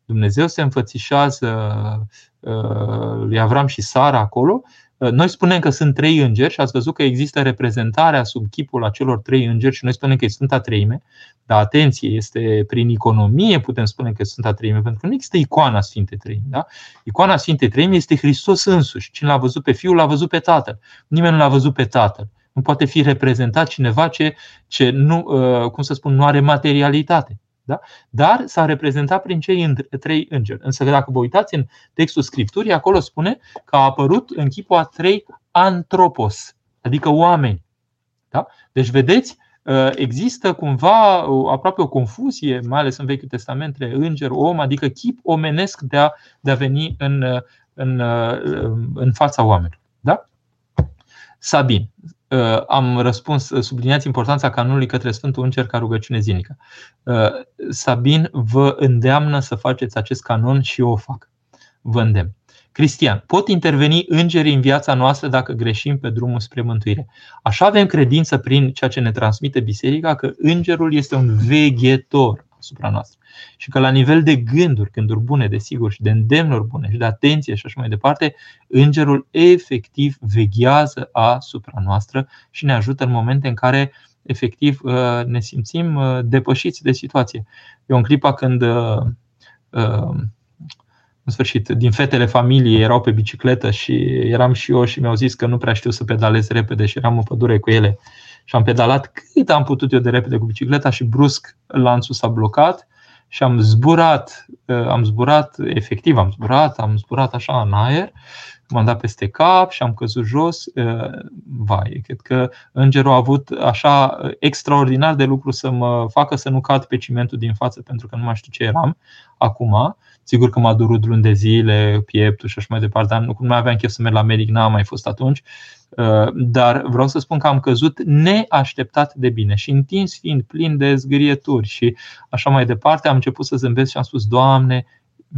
Dumnezeu se înfățișează lui Avram și Sara acolo, noi spunem că sunt trei îngeri și ați văzut că există reprezentarea sub chipul acelor trei îngeri și noi spunem că e Sfânta Treime. Dar atenție, este prin economie putem spune că e Sfânta Treime, pentru că nu există icoana Sfinte Treime. Da? Icoana Sfinte Treime este Hristos însuși. Cine l-a văzut pe Fiul, l-a văzut pe Tatăl. Nimeni nu l-a văzut pe Tatăl. Nu poate fi reprezentat cineva ce, ce nu, uh, cum să spun, nu are materialitate. Da? Dar s-a reprezentat prin cei trei îngeri. Însă dacă vă uitați în textul Scripturii, acolo spune că a apărut în chipul a trei antropos, adică oameni. Da? Deci vedeți, ă, există cumva aproape o confuzie, mai ales în Vechiul Testament, între înger, om, adică chip omenesc de a, de a veni în, în, în fața oamenilor. Da? Sabin. Uh, am răspuns, uh, subliniați importanța canonului către Sfântul Înger ca rugăciune zilnică. Uh, Sabin vă îndeamnă să faceți acest canon și eu o fac. Vă îndemn. Cristian, pot interveni îngerii în viața noastră dacă greșim pe drumul spre mântuire. Așa avem credință prin ceea ce ne transmite biserica că îngerul este un veghetor asupra noastră. Și că la nivel de gânduri, gânduri bune, desigur, și de îndemnuri bune și de atenție și așa mai departe, îngerul efectiv veghează asupra noastră și ne ajută în momente în care efectiv uh, ne simțim uh, depășiți de situație. E un clipa când uh, în sfârșit, din fetele familiei erau pe bicicletă și eram și eu și mi-au zis că nu prea știu să pedalez repede și eram în pădure cu ele și am pedalat cât am putut eu de repede cu bicicleta și brusc lanțul s-a blocat și am zburat, am zburat, efectiv am zburat, am zburat așa în aer m-am dat peste cap și am căzut jos. Vai, cred că îngerul a avut așa extraordinar de lucru să mă facă să nu cad pe cimentul din față pentru că nu mai știu ce eram acum. Sigur că m-a durut luni de zile, pieptul și așa mai departe, dar nu mai aveam chef să merg la medic, n-am mai fost atunci. Dar vreau să spun că am căzut neașteptat de bine și întins fiind plin de zgârieturi și așa mai departe, am început să zâmbesc și am spus, Doamne,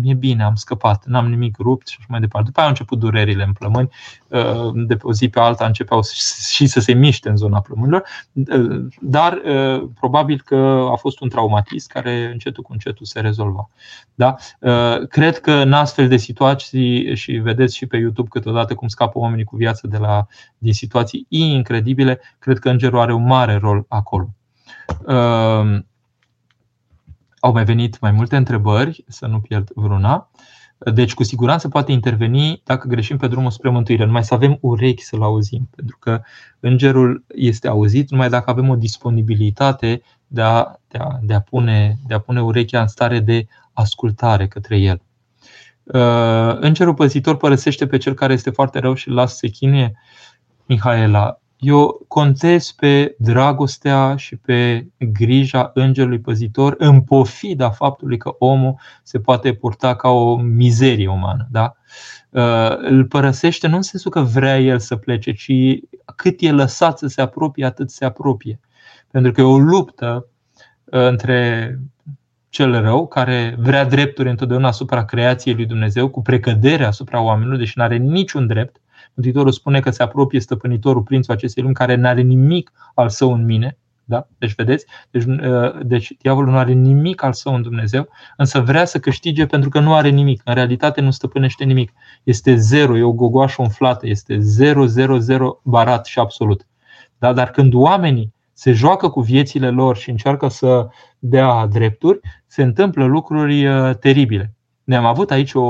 mi-e bine, am scăpat, n-am nimic rupt și așa mai departe. După aia au început durerile în plămâni, uh, de pe o zi pe alta începeau și să se miște în zona plămânilor, uh, dar uh, probabil că a fost un traumatism care încetul cu încetul se rezolva. Da? Cred că în astfel de situații, și vedeți și pe YouTube câteodată cum scapă oamenii cu viață de la, din situații incredibile, cred că îngerul are un mare rol acolo. Au mai venit mai multe întrebări, să nu pierd vreuna. Deci, cu siguranță poate interveni dacă greșim pe drumul spre mântuire, numai să avem urechi să-l auzim, pentru că îngerul este auzit numai dacă avem o disponibilitate de a, de a, de a, pune, de a pune urechea în stare de ascultare către el. Uh, îngerul păzitor părăsește pe cel care este foarte rău și îl lasă să chinuie. Mihaela, eu contez pe dragostea și pe grija îngerului păzitor în pofida faptului că omul se poate purta ca o mizerie umană. Da? Uh, îl părăsește nu în sensul că vrea el să plece, ci cât e lăsat să se apropie, atât se apropie. Pentru că e o luptă uh, între cel rău, care vrea drepturi întotdeauna asupra creației lui Dumnezeu, cu precădere asupra oamenilor, deși nu are niciun drept, Mântuitorul spune că se apropie stăpânitorul, prințul acestei lumi, care nu are nimic al său în mine. Da? Deci, vedeți? Deci, uh, deci, diavolul nu are nimic al său în Dumnezeu, însă vrea să câștige pentru că nu are nimic. În realitate nu stăpânește nimic. Este zero, e o gogoașă umflată, este zero, zero, zero barat și absolut. Da? Dar când oamenii se joacă cu viețile lor și încearcă să dea drepturi, se întâmplă lucruri uh, teribile. Ne-am avut aici o,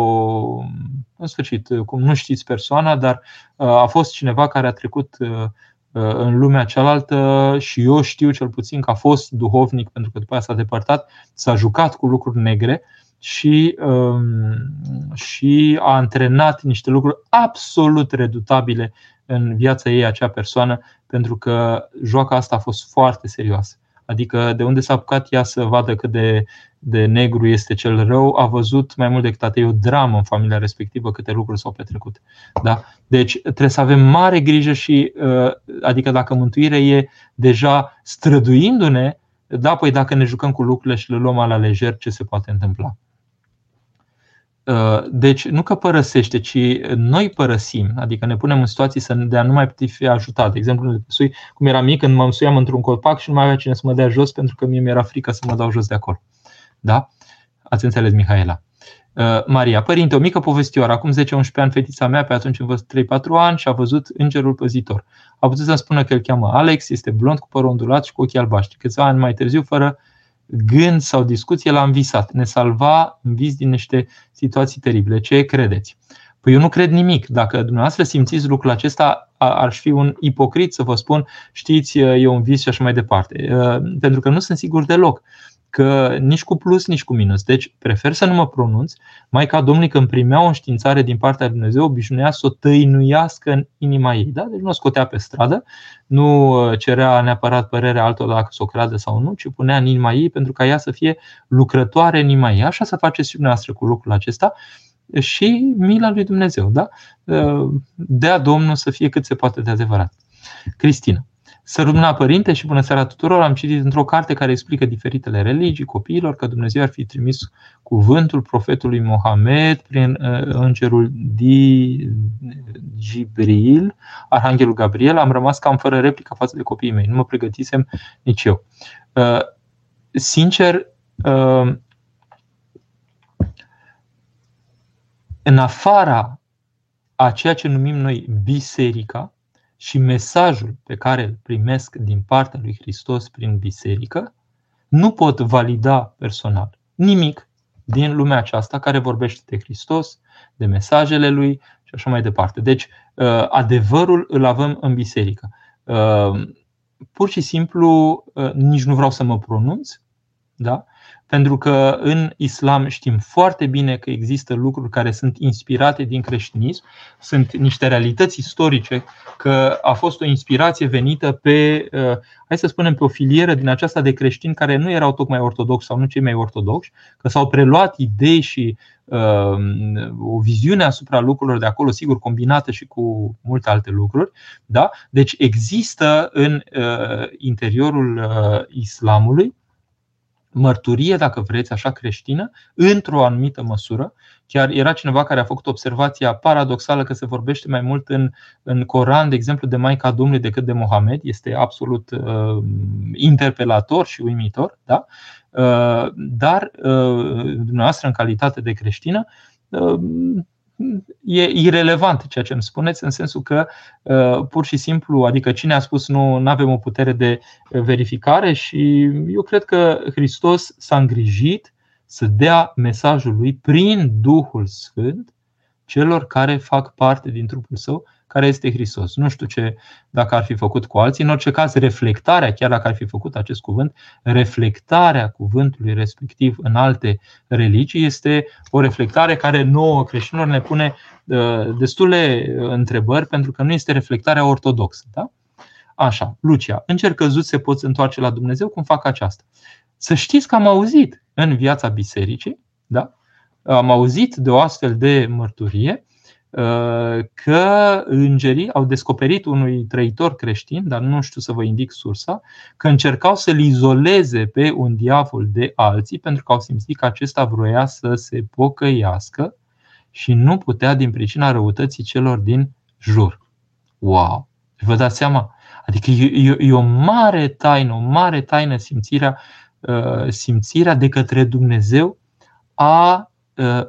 în sfârșit, cum nu știți persoana, dar uh, a fost cineva care a trecut uh, uh, în lumea cealaltă și eu știu cel puțin că a fost duhovnic pentru că după aia s-a depărtat, s-a jucat cu lucruri negre și, um, și a antrenat niște lucruri absolut redutabile în viața ei acea persoană pentru că joaca asta a fost foarte serioasă. Adică de unde s-a apucat ea să vadă cât de, de negru este cel rău, a văzut mai mult decât atât o dramă în familia respectivă, câte lucruri s-au petrecut. Da? Deci trebuie să avem mare grijă și, uh, adică dacă mântuirea e deja străduindu-ne, da, păi dacă ne jucăm cu lucrurile și le luăm la lejer, ce se poate întâmpla? Uh, deci nu că părăsește, ci noi părăsim, adică ne punem în situații să de a nu mai putea fi ajutat. De exemplu, sui, cum era mic, când mă însuiam într-un copac și nu mai avea cine să mă dea jos pentru că mie mi-era frică să mă dau jos de acolo. Da? Ați înțeles, Mihaela. Uh, Maria, părinte, o mică povestioară. Acum 10-11 ani, fetița mea, pe atunci în vârstă 3-4 ani, și a văzut îngerul păzitor. A putut să-mi spună că îl cheamă Alex, este blond cu părul ondulat și cu ochii albaștri. Câțiva ani mai târziu, fără gând sau discuție, l-am visat. Ne salva în vis din niște situații teribile. Ce credeți? Păi eu nu cred nimic. Dacă dumneavoastră simțiți lucrul acesta, ar fi un ipocrit să vă spun, știți, e un vis și așa mai departe. Pentru că nu sunt sigur deloc că nici cu plus, nici cu minus. Deci prefer să nu mă pronunț. Maica Domnului când primea o înștiințare din partea lui Dumnezeu, obișnuia să o tăinuiască în inima ei. Da? Deci nu o scotea pe stradă, nu uh, cerea neapărat părerea altora dacă să o creadă sau nu, ci punea în inima ei pentru ca ea să fie lucrătoare în inima ei. Așa să faceți și dumneavoastră cu lucrul acesta și mila lui Dumnezeu. Da? Uh, dea Domnul să fie cât se poate de adevărat. Cristina. Să rămână părinte și bună seara tuturor. Am citit într-o carte care explică diferitele religii copiilor că Dumnezeu ar fi trimis cuvântul profetului Mohamed prin uh, îngerul Di Gibril, Arhanghelul Gabriel. Am rămas cam fără replică față de copiii mei. Nu mă pregătisem nici eu. Uh, sincer, uh, în afara a ceea ce numim noi biserica, și mesajul pe care îl primesc din partea lui Hristos prin biserică, nu pot valida personal nimic din lumea aceasta care vorbește de Hristos, de mesajele lui și așa mai departe. Deci, uh, adevărul îl avem în biserică. Uh, pur și simplu, uh, nici nu vreau să mă pronunț, Da? Pentru că în islam știm foarte bine că există lucruri care sunt inspirate din creștinism, sunt niște realități istorice, că a fost o inspirație venită pe, uh, hai să spunem, pe o filieră din aceasta de creștini care nu erau tocmai ortodoxi sau nu cei mai ortodoxi, că s-au preluat idei și uh, o viziune asupra lucrurilor de acolo, sigur, combinată și cu multe alte lucruri. Da? Deci există în uh, interiorul uh, islamului mărturie, dacă vreți, așa creștină, într-o anumită măsură. Chiar era cineva care a făcut observația paradoxală că se vorbește mai mult în, în Coran, de exemplu, de Maica Domnului decât de Mohamed. Este absolut uh, interpelator și uimitor. Da? Uh, dar uh, dumneavoastră, în calitate de creștină, uh, e irelevant ceea ce îmi spuneți, în sensul că uh, pur și simplu, adică cine a spus nu avem o putere de verificare și eu cred că Hristos s-a îngrijit să dea mesajul lui prin Duhul Sfânt celor care fac parte din trupul său care este Hristos. Nu știu ce dacă ar fi făcut cu alții. În orice caz, reflectarea, chiar dacă ar fi făcut acest cuvânt, reflectarea cuvântului respectiv în alte religii este o reflectare care nouă creștinilor ne pune uh, destule întrebări pentru că nu este reflectarea ortodoxă. Da? Așa, Lucia, în cer căzut se poți întoarce la Dumnezeu, cum fac aceasta? Să știți că am auzit în viața bisericii, da? am auzit de o astfel de mărturie că îngerii au descoperit unui trăitor creștin, dar nu știu să vă indic sursa, că încercau să-l izoleze pe un diavol de alții pentru că au simțit că acesta vroia să se pocăiască și nu putea din pricina răutății celor din jur. Wow! Vă dați seama? Adică e, e o mare taină, o mare taină simțirea, simțirea de către Dumnezeu a Uh,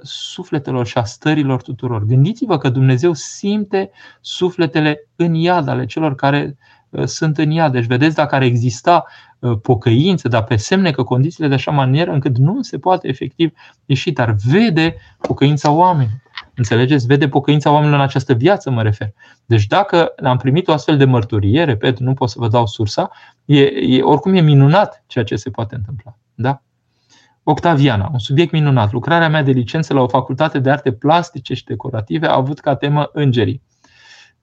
sufletelor și a stărilor tuturor. Gândiți-vă că Dumnezeu simte sufletele în iad ale celor care uh, sunt în iad. Deci vedeți dacă ar exista uh, pocăință, dar pe semne că condițiile de așa manieră încât nu se poate efectiv ieși, dar vede pocăința oamenilor. Înțelegeți? Vede pocăința oamenilor în această viață, mă refer. Deci dacă am primit o astfel de mărturie, repet, nu pot să vă dau sursa, e, e, oricum e minunat ceea ce se poate întâmpla. Da? Octaviana, un subiect minunat. Lucrarea mea de licență la o facultate de arte plastice și decorative a avut ca temă îngerii.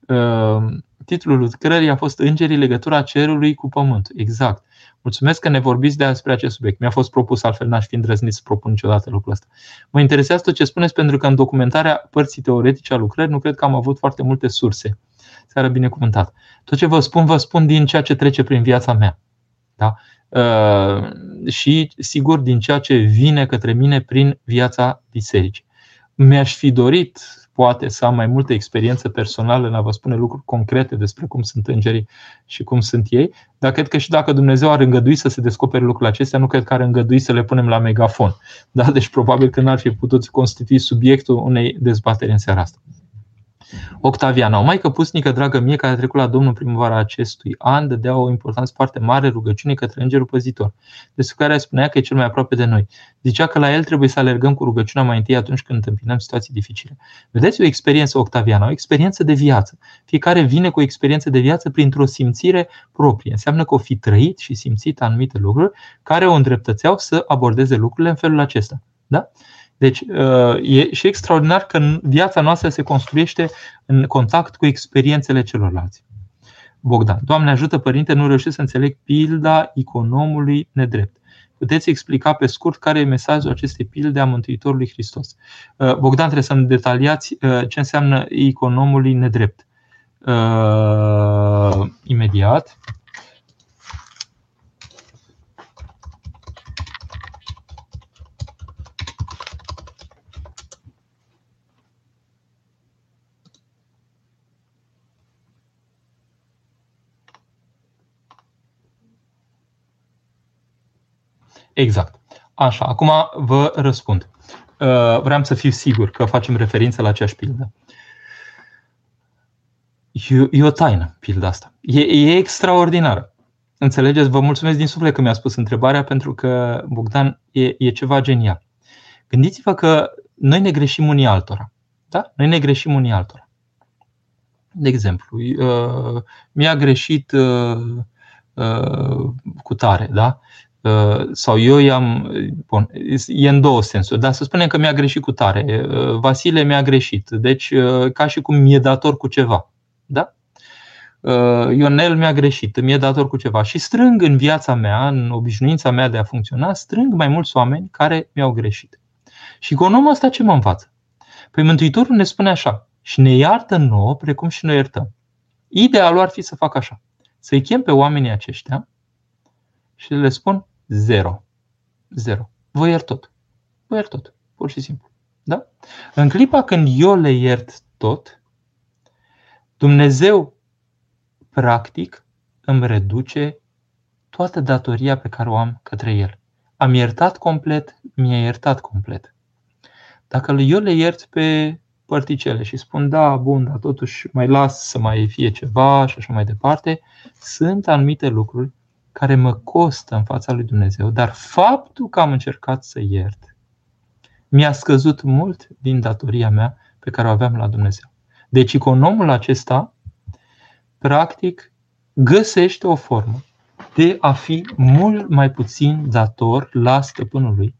Ehm, titlul lucrării a fost Îngerii, legătura cerului cu pământul. Exact. Mulțumesc că ne vorbiți despre acest subiect. Mi-a fost propus, altfel n-aș fi îndrăznit să propun niciodată lucrul ăsta. Mă interesează tot ce spuneți, pentru că în documentarea părții teoretice a lucrării nu cred că am avut foarte multe surse. Seară binecuvântat. Tot ce vă spun, vă spun din ceea ce trece prin viața mea. Da? Uh, și, sigur, din ceea ce vine către mine prin viața bisericii. Mi-aș fi dorit, poate, să am mai multă experiență personală în a vă spune lucruri concrete despre cum sunt îngerii și cum sunt ei, dar cred că și dacă Dumnezeu ar îngădui să se descopere lucrurile acestea, nu cred că ar îngădui să le punem la megafon. Da? Deci probabil că n-ar fi putut constitui subiectul unei dezbateri în seara asta. Octaviana, o maică pusnică, dragă mie, care a trecut la Domnul primăvara acestui an, dădea o importanță foarte mare rugăciune către Îngerul Păzitor, despre care spunea că e cel mai aproape de noi. Zicea că la el trebuie să alergăm cu rugăciunea mai întâi atunci când întâmpinăm situații dificile. Vedeți o experiență Octaviana, o experiență de viață. Fiecare vine cu o experiență de viață printr-o simțire proprie. Înseamnă că o fi trăit și simțit anumite lucruri care o îndreptățeau să abordeze lucrurile în felul acesta. Da? Deci uh, e și extraordinar că viața noastră se construiește în contact cu experiențele celorlalți. Bogdan, Doamne ajută, Părinte, nu reușesc să înțeleg pilda economului nedrept. Puteți explica pe scurt care e mesajul acestei pilde a Mântuitorului Hristos. Uh, Bogdan, trebuie să-mi detaliați uh, ce înseamnă economului nedrept. Imediat. Exact. Așa, acum vă răspund. Uh, vreau să fiu sigur că facem referință la aceeași pildă. E, e o taină, pilda asta. E, e extraordinară. Înțelegeți? Vă mulțumesc din suflet că mi-a spus întrebarea, pentru că, Bogdan, e, e ceva genial. Gândiți-vă că noi ne greșim unii altora. Da? Noi ne greșim unii altora. De exemplu, uh, mi-a greșit uh, cu tare, da? Uh, sau eu i-am. Bun, e în două sensuri, dar să spunem că mi-a greșit cu tare. Uh, Vasile mi-a greșit. Deci, uh, ca și cum mi-e dator cu ceva. Da? Ionel mi-a greșit, mi-e dator cu ceva. Și strâng în viața mea, în obișnuința mea de a funcționa, strâng mai mulți oameni care mi-au greșit. Și economul ăsta ce mă învață? Păi Mântuitorul ne spune așa, și ne iartă nouă precum și noi iertăm. Idealul ar fi să fac așa, să-i chem pe oamenii aceștia și le spun zero. Zero. Vă iert tot. Vă iert tot. Pur și simplu. Da? În clipa când eu le iert tot, Dumnezeu practic îmi reduce toată datoria pe care o am către El. Am iertat complet, mi-a iertat complet. Dacă eu le iert pe părticele și spun da, bun, dar totuși mai las să mai fie ceva și așa mai departe, sunt anumite lucruri care mă costă în fața lui Dumnezeu, dar faptul că am încercat să iert mi-a scăzut mult din datoria mea pe care o aveam la Dumnezeu. Deci economul acesta, practic, găsește o formă de a fi mult mai puțin dator la stăpânul lui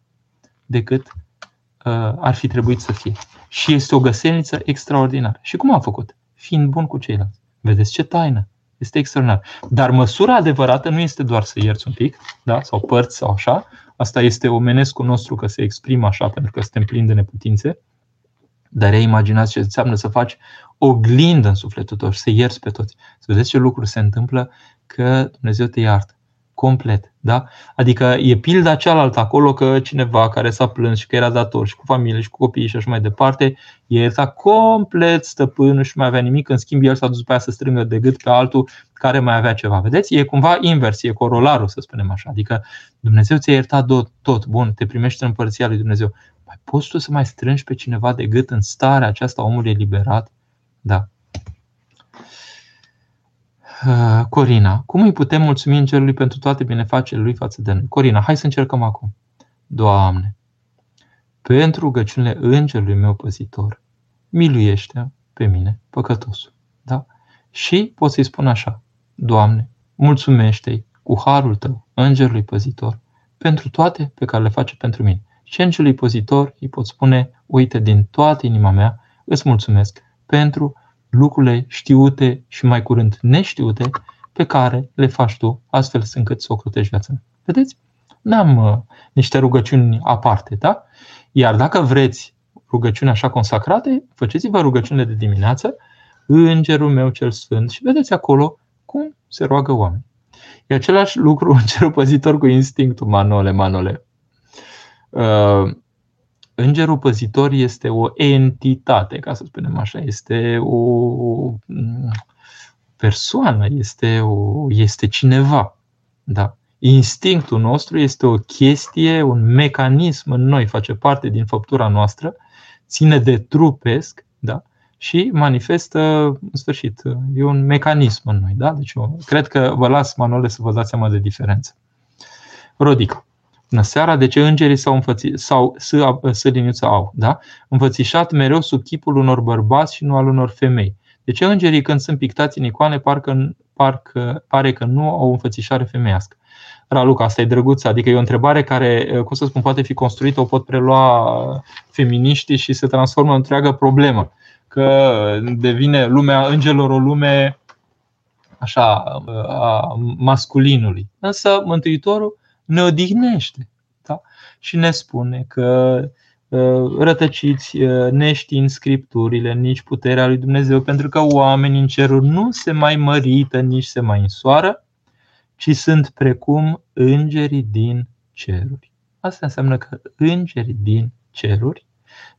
decât uh, ar fi trebuit să fie. Și este o găselniță extraordinară. Și cum a făcut? Fiind bun cu ceilalți. Vedeți ce taină! Este extraordinar. Dar măsura adevărată nu este doar să ierți un pic, da? sau părți sau așa. Asta este omenescul nostru că se exprimă așa pentru că suntem plini de neputințe. Dar ei imaginați ce înseamnă să faci oglindă în sufletul tău și să ierți pe toți. Să vedeți ce lucruri se întâmplă că Dumnezeu te iartă complet. Da? Adică e pilda cealaltă acolo că cineva care s-a plâns și că era dator și cu familie și cu copii și așa mai departe, e iertat complet stăpânul și nu mai avea nimic, în schimb el s-a dus pe aia să strângă de gât pe altul care mai avea ceva. Vedeți? E cumva invers, e corolarul, să spunem așa. Adică Dumnezeu ți-a iertat tot, tot, bun, te primește în împărția lui Dumnezeu. Mai poți tu să mai strângi pe cineva de gât în starea aceasta, omul e liberat? Da. Uh, Corina, cum îi putem mulțumi Îngerului pentru toate binefacerile lui față de noi? Corina, hai să încercăm acum. Doamne, pentru rugăciunile Îngerului meu păzitor, miluiește pe mine, păcătosul. Da? Și pot să-i spun așa, Doamne, mulțumește-i cu harul tău, Îngerului păzitor, pentru toate pe care le face pentru mine. Și Îngerului păzitor îi pot spune, uite, din toată inima mea, îți mulțumesc pentru lucrurile știute și mai curând neștiute pe care le faci tu, astfel încât să ocrotești viața mea. Vedeți? N-am uh, niște rugăciuni aparte, da? Iar dacă vreți rugăciuni așa consacrate, faceți-vă rugăciunile de dimineață, Îngerul meu cel sfânt și vedeți acolo cum se roagă oameni. E același lucru (laughs) în cerul păzitor cu instinctul, Manole, Manole. Uh, Îngerul păzitor este o entitate, ca să spunem așa, este o persoană, este, o, este cineva. Da. Instinctul nostru este o chestie, un mecanism în noi, face parte din făptura noastră, ține de trupesc da? și manifestă, în sfârșit, e un mecanism în noi. Da? Deci eu cred că vă las, Manole, să vă dați seama de diferență. Rodica. Bună seara, de ce îngerii s-au înfățit, sau să liniuță au, da? înfățișat mereu sub chipul unor bărbați și nu al unor femei? De ce îngerii când sunt pictați în icoane parcă, parcă, pare că nu au o înfățișare femeiască? Raluca, asta e drăguță, adică e o întrebare care, cum să spun, poate fi construită, o pot prelua feminiștii și se transformă în întreagă problemă. Că devine lumea îngelor o lume așa, a masculinului. Însă Mântuitorul ne odihnește da? și ne spune că uh, rătăciți uh, neștiind scripturile, nici puterea lui Dumnezeu, pentru că oamenii în ceruri nu se mai mărită, nici se mai însoară, ci sunt precum îngerii din ceruri. Asta înseamnă că îngerii din ceruri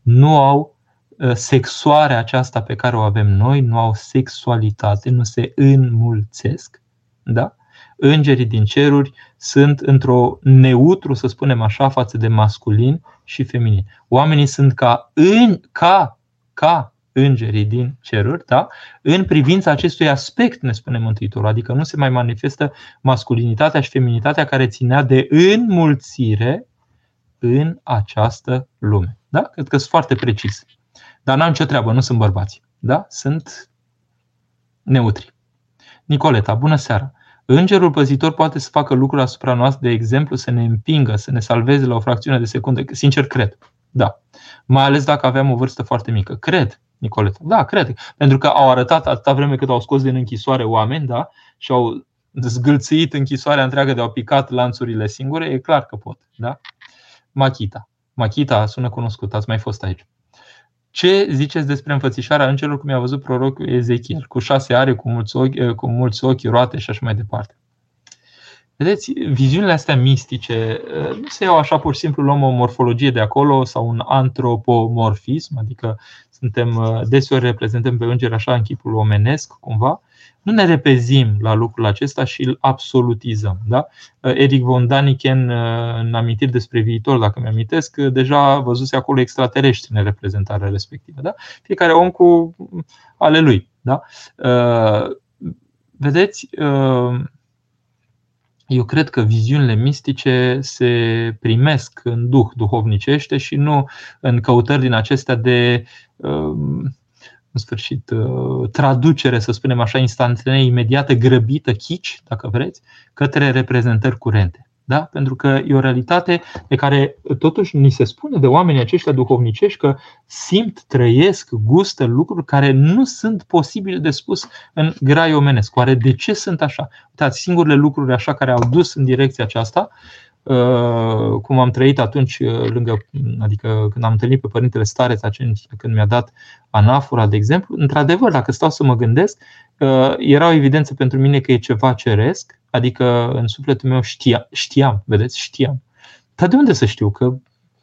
nu au uh, sexuarea aceasta pe care o avem noi, nu au sexualitate, nu se înmulțesc, da? îngerii din ceruri sunt într-o neutru, să spunem așa, față de masculin și feminin. Oamenii sunt ca, în, ca, ca îngerii din ceruri, da? în privința acestui aspect, ne spune Mântuitorul, adică nu se mai manifestă masculinitatea și feminitatea care ținea de înmulțire în această lume. Da? Cred că sunt foarte precis. Dar n-am nicio treabă, nu sunt bărbați. Da? Sunt neutri. Nicoleta, bună seara! Îngerul păzitor poate să facă lucruri asupra noastră, de exemplu, să ne împingă, să ne salveze la o fracțiune de secundă. Sincer, cred. Da. Mai ales dacă aveam o vârstă foarte mică. Cred, Nicoleta. Da, cred. Pentru că au arătat atâta vreme cât au scos din închisoare oameni, da, și au zgâlțit închisoarea întreagă de au picat lanțurile singure, e clar că pot. Da? Machita. Machita sună cunoscut, ați mai fost aici. Ce ziceți despre înfățișarea îngerilor cum i-a văzut prorocul Ezechiel, cu șase are, cu mulți ochi, cu mulți ochi roate și așa mai departe? Vedeți, viziunile astea mistice nu se iau așa pur și simplu, luăm o morfologie de acolo sau un antropomorfism, adică suntem deseori reprezentăm pe îngeri așa în chipul omenesc, cumva, nu ne repezim la lucrul acesta și îl absolutizăm. Da? Eric von Daniken, în amintiri despre viitor, dacă mi-amintesc, deja văzuse acolo extraterestri în reprezentarea respectivă. Da? Fiecare om cu ale lui. Da? Vedeți, eu cred că viziunile mistice se primesc în duh duhovnicește și nu în căutări din acestea de în sfârșit, uh, traducere, să spunem așa, instantanee, imediată, grăbită, chici, dacă vreți, către reprezentări curente. Da? Pentru că e o realitate de care totuși ni se spune de oamenii aceștia duhovnicești că simt, trăiesc, gustă lucruri care nu sunt posibile de spus în grai omenesc. Oare de ce sunt așa? Uitați, singurele lucruri așa care au dus în direcția aceasta Uh, cum am trăit atunci uh, lângă, adică când am întâlnit pe Părintele Stareț atunci când mi-a dat anafora, de exemplu, într-adevăr, dacă stau să mă gândesc, uh, era o evidență pentru mine că e ceva ceresc, adică în sufletul meu știa, știam, vedeți, știam. Dar de unde să știu? Că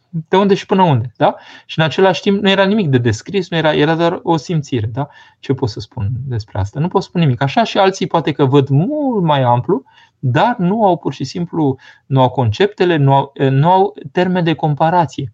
de unde și până unde. Da? Și în același timp nu era nimic de descris, nu era, era doar o simțire. Da? Ce pot să spun despre asta? Nu pot spune nimic. Așa și alții poate că văd mult mai amplu dar nu au pur și simplu, nu au conceptele, nu au, nu au termeni de comparație.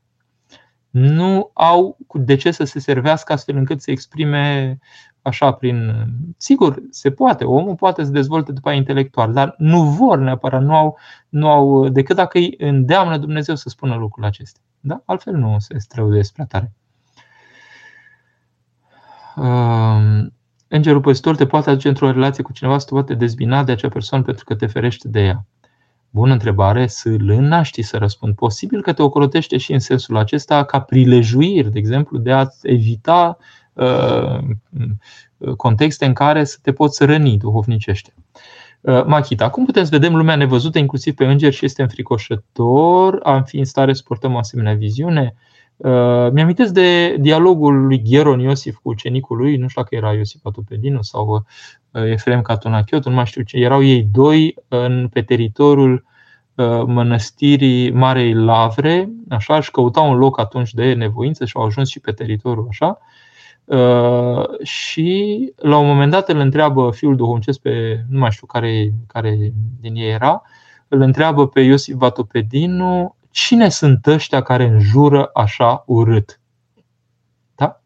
Nu au de ce să se servească astfel încât să exprime așa prin. Sigur, se poate, omul poate să dezvolte după aia intelectual, dar nu vor neapărat, nu au, nu au decât dacă îi îndeamnă Dumnezeu să spună lucrul acesta. Da? Altfel nu se străduiesc prea tare. Îngerul păzitor te poate aduce într-o relație cu cineva să te poate dezbina de acea persoană pentru că te ferește de ea. Bună întrebare, să lâna știi să răspund. Posibil că te ocrotește și în sensul acesta ca prilejuiri, de exemplu, de a evita uh, contexte în care să te poți răni duhovnicește. Uh, Machita. Acum putem să vedem lumea nevăzută, inclusiv pe îngeri, și este înfricoșător. Am fi în stare să portăm o asemenea viziune. Uh, mi-amintesc de dialogul lui Gheron Iosif cu ucenicul lui, nu știu dacă era Iosif Atopedinu sau uh, Efrem Catonachiot, nu mai știu ce. Erau ei doi în, pe teritoriul uh, mănăstirii Marei Lavre, așa, și căutau un loc atunci de nevoință și au ajuns și pe teritoriul așa. Și la un moment dat îl întreabă fiul duhovnicesc pe, nu mai știu care, care din ei era, îl întreabă pe Iosif Vatopedinu cine sunt ăștia care înjură așa urât? Da?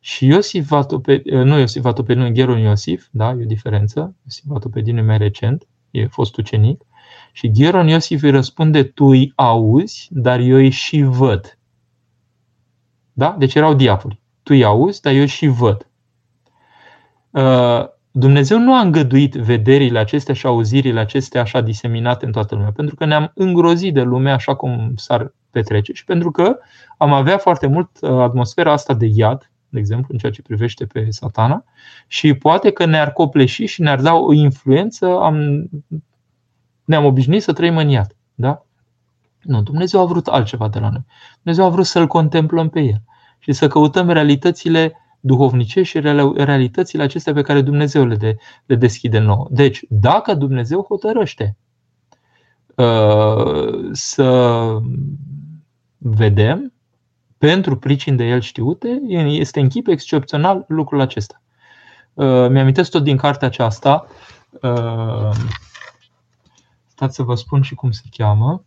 Și Iosif Vatopedinu, nu Iosif Vatopedinu, Gheron Iosif, da, e o diferență, Iosif Vatopedinu e mai recent, e fost ucenic, și Gheron Iosif îi răspunde, tu îi auzi, dar eu îi și văd. Da? Deci erau diafuri. Tu îi auzi, dar eu și văd. Uh, Dumnezeu nu a îngăduit vederile acestea și auzirile acestea așa diseminate în toată lumea, pentru că ne-am îngrozit de lume așa cum s-ar petrece și pentru că am avea foarte mult uh, atmosfera asta de iad, de exemplu, în ceea ce privește pe satana, și poate că ne-ar copleși și ne-ar da o influență, am, ne-am obișnuit să trăim în iad. Da? Nu, Dumnezeu a vrut altceva de la noi. Dumnezeu a vrut să-L contemplăm pe El și să căutăm realitățile duhovnicești și realitățile acestea pe care Dumnezeu le, de, le deschide nouă. Deci, dacă Dumnezeu hotărăște uh, să vedem, pentru pricini de el știute, este în chip excepțional lucrul acesta. Uh, mi-amintesc tot din cartea aceasta, uh, stați să vă spun și cum se cheamă,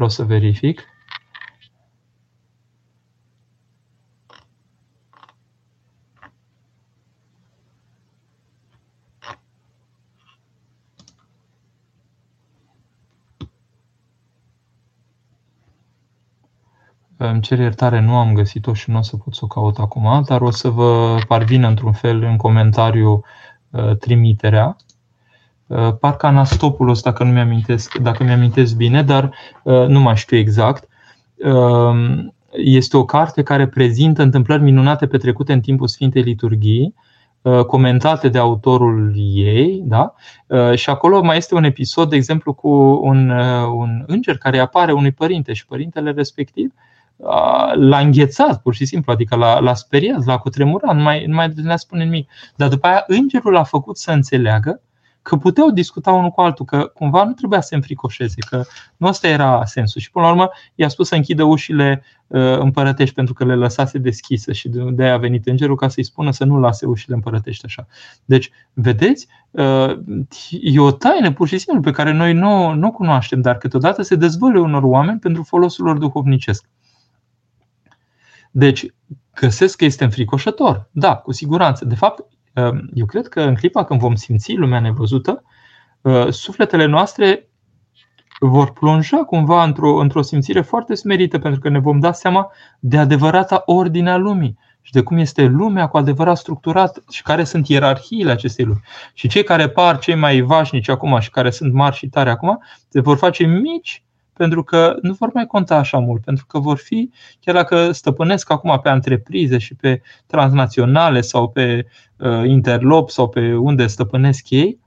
Vreau să verific. Îmi cer iertare, nu am găsit-o și nu o să pot să o caut acum, dar o să vă parvină într-un fel în comentariu uh, trimiterea. Uh, parcă Anastopoulos, dacă nu mi-amintesc, dacă mi-amintesc bine, dar uh, nu mai știu exact. Este o carte care prezintă întâmplări minunate petrecute în timpul Sfintei Liturghii, comentate de autorul ei, da? și acolo mai este un episod, de exemplu, cu un, un înger care apare unui părinte și părintele respectiv l-a înghețat pur și simplu, adică l-a, l-a speriat, l-a cutremurat, nu mai, nu mai ne spune nimic. Dar după aia îngerul a făcut să înțeleagă că puteau discuta unul cu altul, că cumva nu trebuia să se înfricoșeze, că nu asta era sensul. Și până la urmă i-a spus să închidă ușile uh, împărătești pentru că le lăsase deschise și de aia a venit îngerul ca să-i spună să nu lase ușile împărătești așa. Deci, vedeți, uh, e o taină pur și simplu pe care noi nu, nu o cunoaștem, dar câteodată se dezvăluie unor oameni pentru folosul lor duhovnicesc. Deci, găsesc că este înfricoșător. Da, cu siguranță. De fapt, um, eu cred că în clipa când vom simți lumea nevăzută, uh, sufletele noastre vor plonja cumva într-o, într-o simțire foarte smerită, pentru că ne vom da seama de adevărata ordinea lumii și de cum este lumea cu adevărat structurat și care sunt ierarhiile acestei lumi. Și cei care par cei mai vașnici acum și care sunt mari și tare acum, se vor face mici pentru că nu vor mai conta așa mult, pentru că vor fi, chiar dacă stăpânesc acum pe întreprize și pe transnaționale sau pe uh, interlop sau pe unde stăpânesc ei,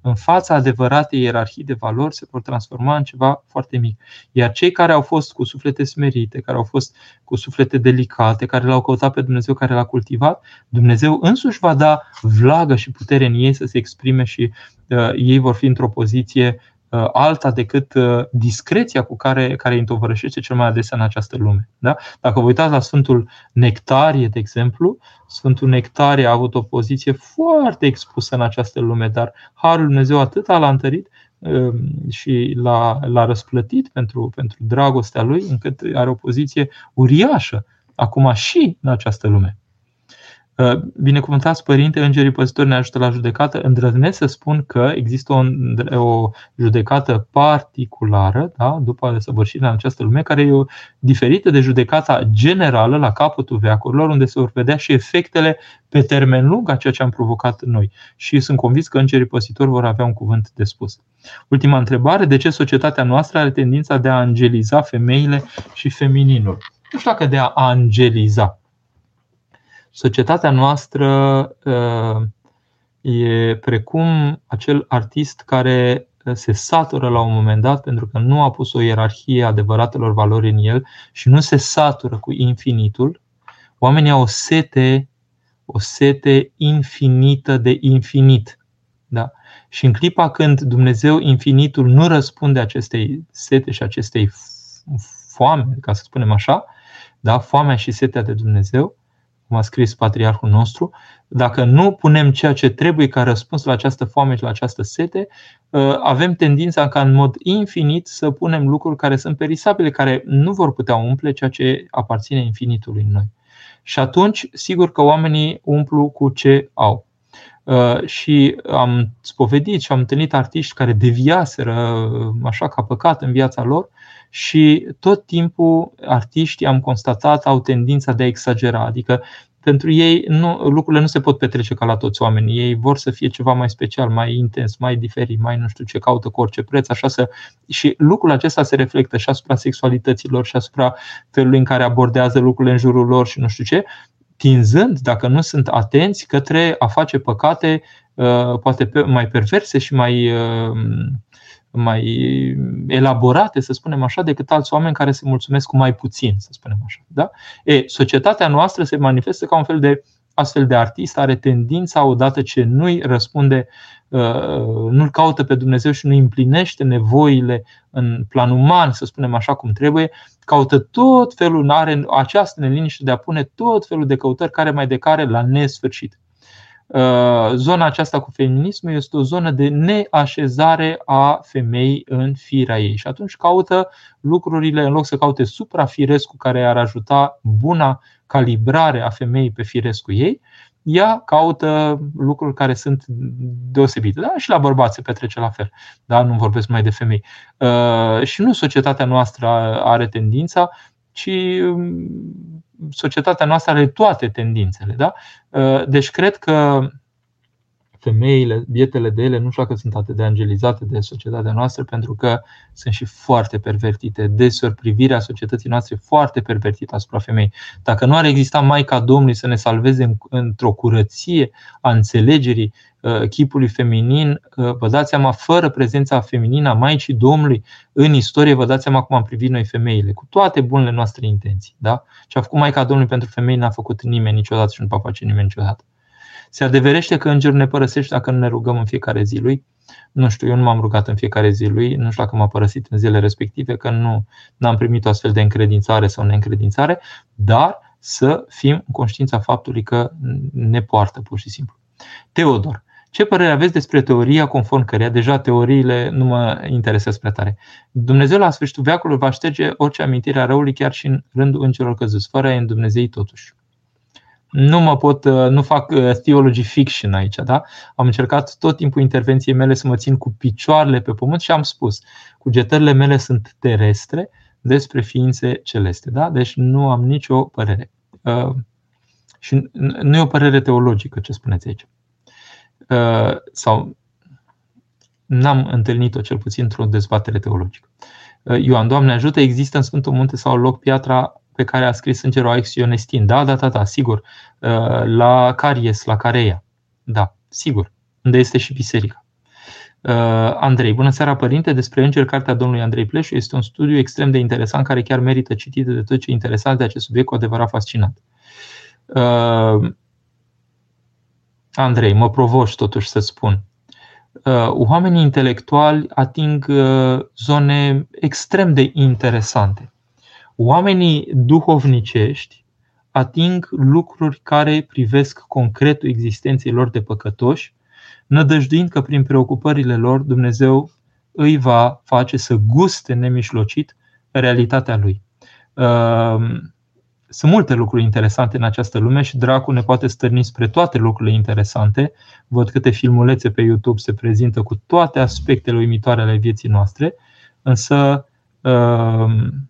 în fața adevăratei ierarhii de valori se vor transforma în ceva foarte mic. Iar cei care au fost cu suflete smerite, care au fost cu suflete delicate, care l-au căutat pe Dumnezeu, care l-a cultivat, Dumnezeu însuși va da vlagă și putere în ei să se exprime și uh, ei vor fi într-o poziție Uh, alta decât uh, discreția cu care, care îi întovărășește cel mai adesea în această lume. Da? Dacă vă uitați la Sfântul Nectarie, de exemplu, Sfântul Nectarie a avut o poziție foarte expusă în această lume, dar Harul Dumnezeu atât l-a întărit um, și l-a, l-a răsplătit pentru, pentru dragostea lui, încât are o poziție uriașă acum și în această lume. Uh, binecuvântați Părinte, Îngerii Păzitori ne ajută la judecată. Îndrăznesc să spun că există o, o judecată particulară, da, după săvârșirea în această lume, care e diferită de judecata generală la capătul veacurilor, unde se vor vedea și efectele pe termen lung a ceea ce am provocat noi. Și sunt convins că Îngerii Păzitori vor avea un cuvânt de spus. Ultima întrebare, de ce societatea noastră are tendința de a angeliza femeile și femininul? Nu știu dacă de a angeliza, Societatea noastră uh, e precum acel artist care uh, se satură la un moment dat pentru că nu a pus o ierarhie adevăratelor valori în el și nu se satură cu infinitul. Oamenii au o sete, o sete infinită de infinit. Da? Și în clipa când Dumnezeu infinitul nu răspunde acestei sete și acestei foame, ca să spunem așa, da? foamea și setea de Dumnezeu, cum a scris patriarhul nostru, dacă nu punem ceea ce trebuie ca răspuns la această foame și la această sete, uh, avem tendința ca în mod infinit să punem lucruri care sunt perisabile, care nu vor putea umple ceea ce aparține infinitului în noi. Și atunci, sigur că oamenii umplu cu ce au. Uh, și am spovedit și am întâlnit artiști care deviaseră uh, așa ca păcat în viața lor și tot timpul artiștii am constatat au tendința de a exagera, adică pentru ei nu, lucrurile nu se pot petrece ca la toți oamenii. Ei vor să fie ceva mai special, mai intens, mai diferit, mai nu știu ce caută cu orice preț, așa să. Și lucrul acesta se reflectă și asupra sexualităților și asupra felului în care abordează lucrurile în jurul lor și nu știu ce, tinzând, dacă nu sunt atenți, către a face păcate uh, poate mai perverse și mai uh, mai elaborate, să spunem așa, decât alți oameni care se mulțumesc cu mai puțin, să spunem așa. Da? E, societatea noastră se manifestă ca un fel de astfel de artist, are tendința, odată ce nu-i răspunde, uh, nu-l caută pe Dumnezeu și nu împlinește nevoile în plan uman, să spunem așa cum trebuie, caută tot felul, are această neliniște de a pune tot felul de căutări care mai de care la nesfârșit. Uh, zona aceasta cu feminismul este o zonă de neașezare a femeii în firea ei. Și atunci caută lucrurile, în loc să caute suprafirescul care ar ajuta buna calibrare a femeii pe firescul ei, ea caută lucruri care sunt deosebite. Da? Și la bărbați se petrece la fel. Da? Nu vorbesc mai de femei. Uh, și nu societatea noastră are tendința ci um, societatea noastră are toate tendințele. Da? Deci cred că femeile, bietele de ele, nu știu dacă sunt atât de angelizate de societatea noastră, pentru că sunt și foarte pervertite. Deseori privirea societății noastre foarte pervertită asupra femei. Dacă nu ar exista Maica Domnului să ne salveze într-o curăție a înțelegerii uh, chipului feminin, uh, vă dați seama, fără prezența feminină a Maicii Domnului în istorie, vă dați seama cum am privit noi femeile, cu toate bunele noastre intenții. Da? Ce a făcut Maica Domnului pentru femei n-a făcut nimeni niciodată și nu va face nimeni niciodată. Se adeverește că îngerul ne părăsește dacă nu ne rugăm în fiecare zi lui. Nu știu, eu nu m-am rugat în fiecare zi lui, nu știu dacă m-a părăsit în zilele respective, că nu am primit o astfel de încredințare sau neîncredințare, dar să fim în conștiința faptului că ne poartă pur și simplu. Teodor, ce părere aveți despre teoria conform căreia deja teoriile nu mă interesează prea tare? Dumnezeu la sfârșitul veacului va șterge orice amintire a răului chiar și în rândul îngerilor căzuți, fără a Dumnezei totuși nu mă pot, uh, nu fac uh, theology fiction aici, da? Am încercat tot timpul intervenției mele să mă țin cu picioarele pe pământ și am spus, cugetările mele sunt terestre despre ființe celeste, da? Deci nu am nicio părere. Uh, și nu e o părere teologică ce spuneți aici. Sau n-am întâlnit-o cel puțin într-o dezbatere teologică. Ioan, Doamne ajută, există în Sfântul Munte sau loc piatra pe care a scris Îngerul Aix Ionestin. Da, da, da, da, sigur. Uh, la Caries, la Careia. Da, sigur. Unde este și biserica. Uh, Andrei, bună seara părinte, despre Înger, cartea domnului Andrei Pleșu este un studiu extrem de interesant care chiar merită citit de tot ce interesat de acest subiect cu adevărat fascinant. Uh, Andrei, mă provoși totuși să spun. Oamenii intelectuali ating zone extrem de interesante Oamenii duhovnicești ating lucruri care privesc concretul existenței lor de păcătoși, nădăjduind că prin preocupările lor Dumnezeu îi va face să guste nemișlocit realitatea lui. Ehm, sunt multe lucruri interesante în această lume și Dracu ne poate stârni spre toate lucrurile interesante. Văd câte filmulețe pe YouTube se prezintă cu toate aspectele uimitoare ale vieții noastre, însă ehm,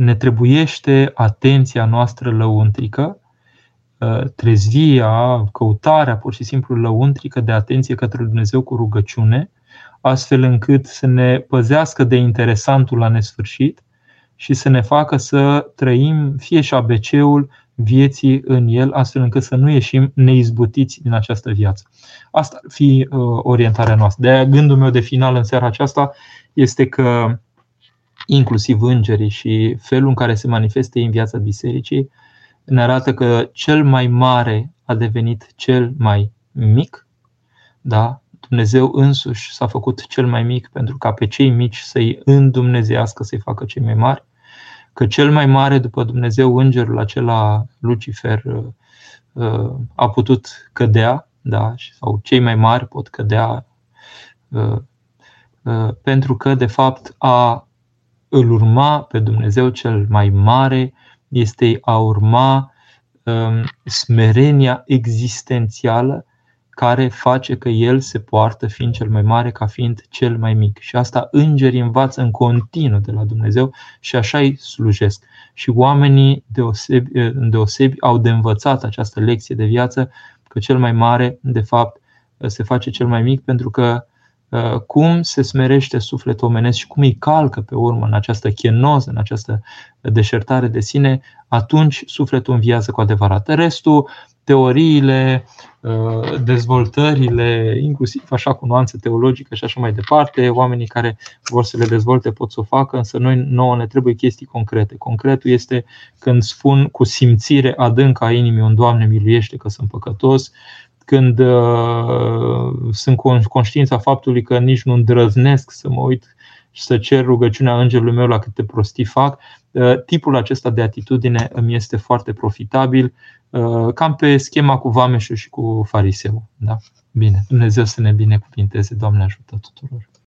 ne trebuiește atenția noastră lăuntrică, ă, trezvia, căutarea pur și simplu lăuntrică de atenție către Dumnezeu cu rugăciune, astfel încât să ne păzească de interesantul la nesfârșit și să ne facă să trăim fie și ABC-ul vieții în el, astfel încât să nu ieșim neizbutiți din această viață. Asta ar fi ă, orientarea noastră. De gândul meu de final în seara aceasta este că inclusiv îngerii și felul în care se manifestă în viața bisericii, ne arată că cel mai mare a devenit cel mai mic. Da? Dumnezeu însuși s-a făcut cel mai mic pentru ca pe cei mici să-i îndumnezească, să-i facă cei mai mari. Că cel mai mare după Dumnezeu, îngerul acela, Lucifer, uh, a putut cădea, da? sau cei mai mari pot cădea, uh, uh, pentru că, de fapt, a îl urma pe Dumnezeu cel mai mare este a urma um, smerenia existențială care face că el se poartă fiind cel mai mare ca fiind cel mai mic. Și asta îngerii învață în continuu de la Dumnezeu și așa îi slujesc. Și oamenii deosebi, deosebi au de învățat această lecție de viață că cel mai mare, de fapt, se face cel mai mic pentru că Uh, cum se smerește sufletul omenesc și cum îi calcă pe urmă în această chenoză, în această deșertare de sine, atunci sufletul înviază cu adevărat. Restul, teoriile, uh, dezvoltările, inclusiv așa cu nuanță teologică și așa mai departe, oamenii care vor să le dezvolte pot să o facă, însă noi nouă ne trebuie chestii concrete. Concretul este când spun cu simțire adâncă a inimii un Doamne miluiește că sunt păcătos, când uh, sunt conștiința faptului că nici nu îndrăznesc să mă uit și să cer rugăciunea îngerului meu la câte prostii fac, uh, tipul acesta de atitudine îmi este foarte profitabil, uh, cam pe schema cu vameșul și cu fariseu. Da? Bine, Dumnezeu să ne binecuvinteze, Doamne ajută tuturor!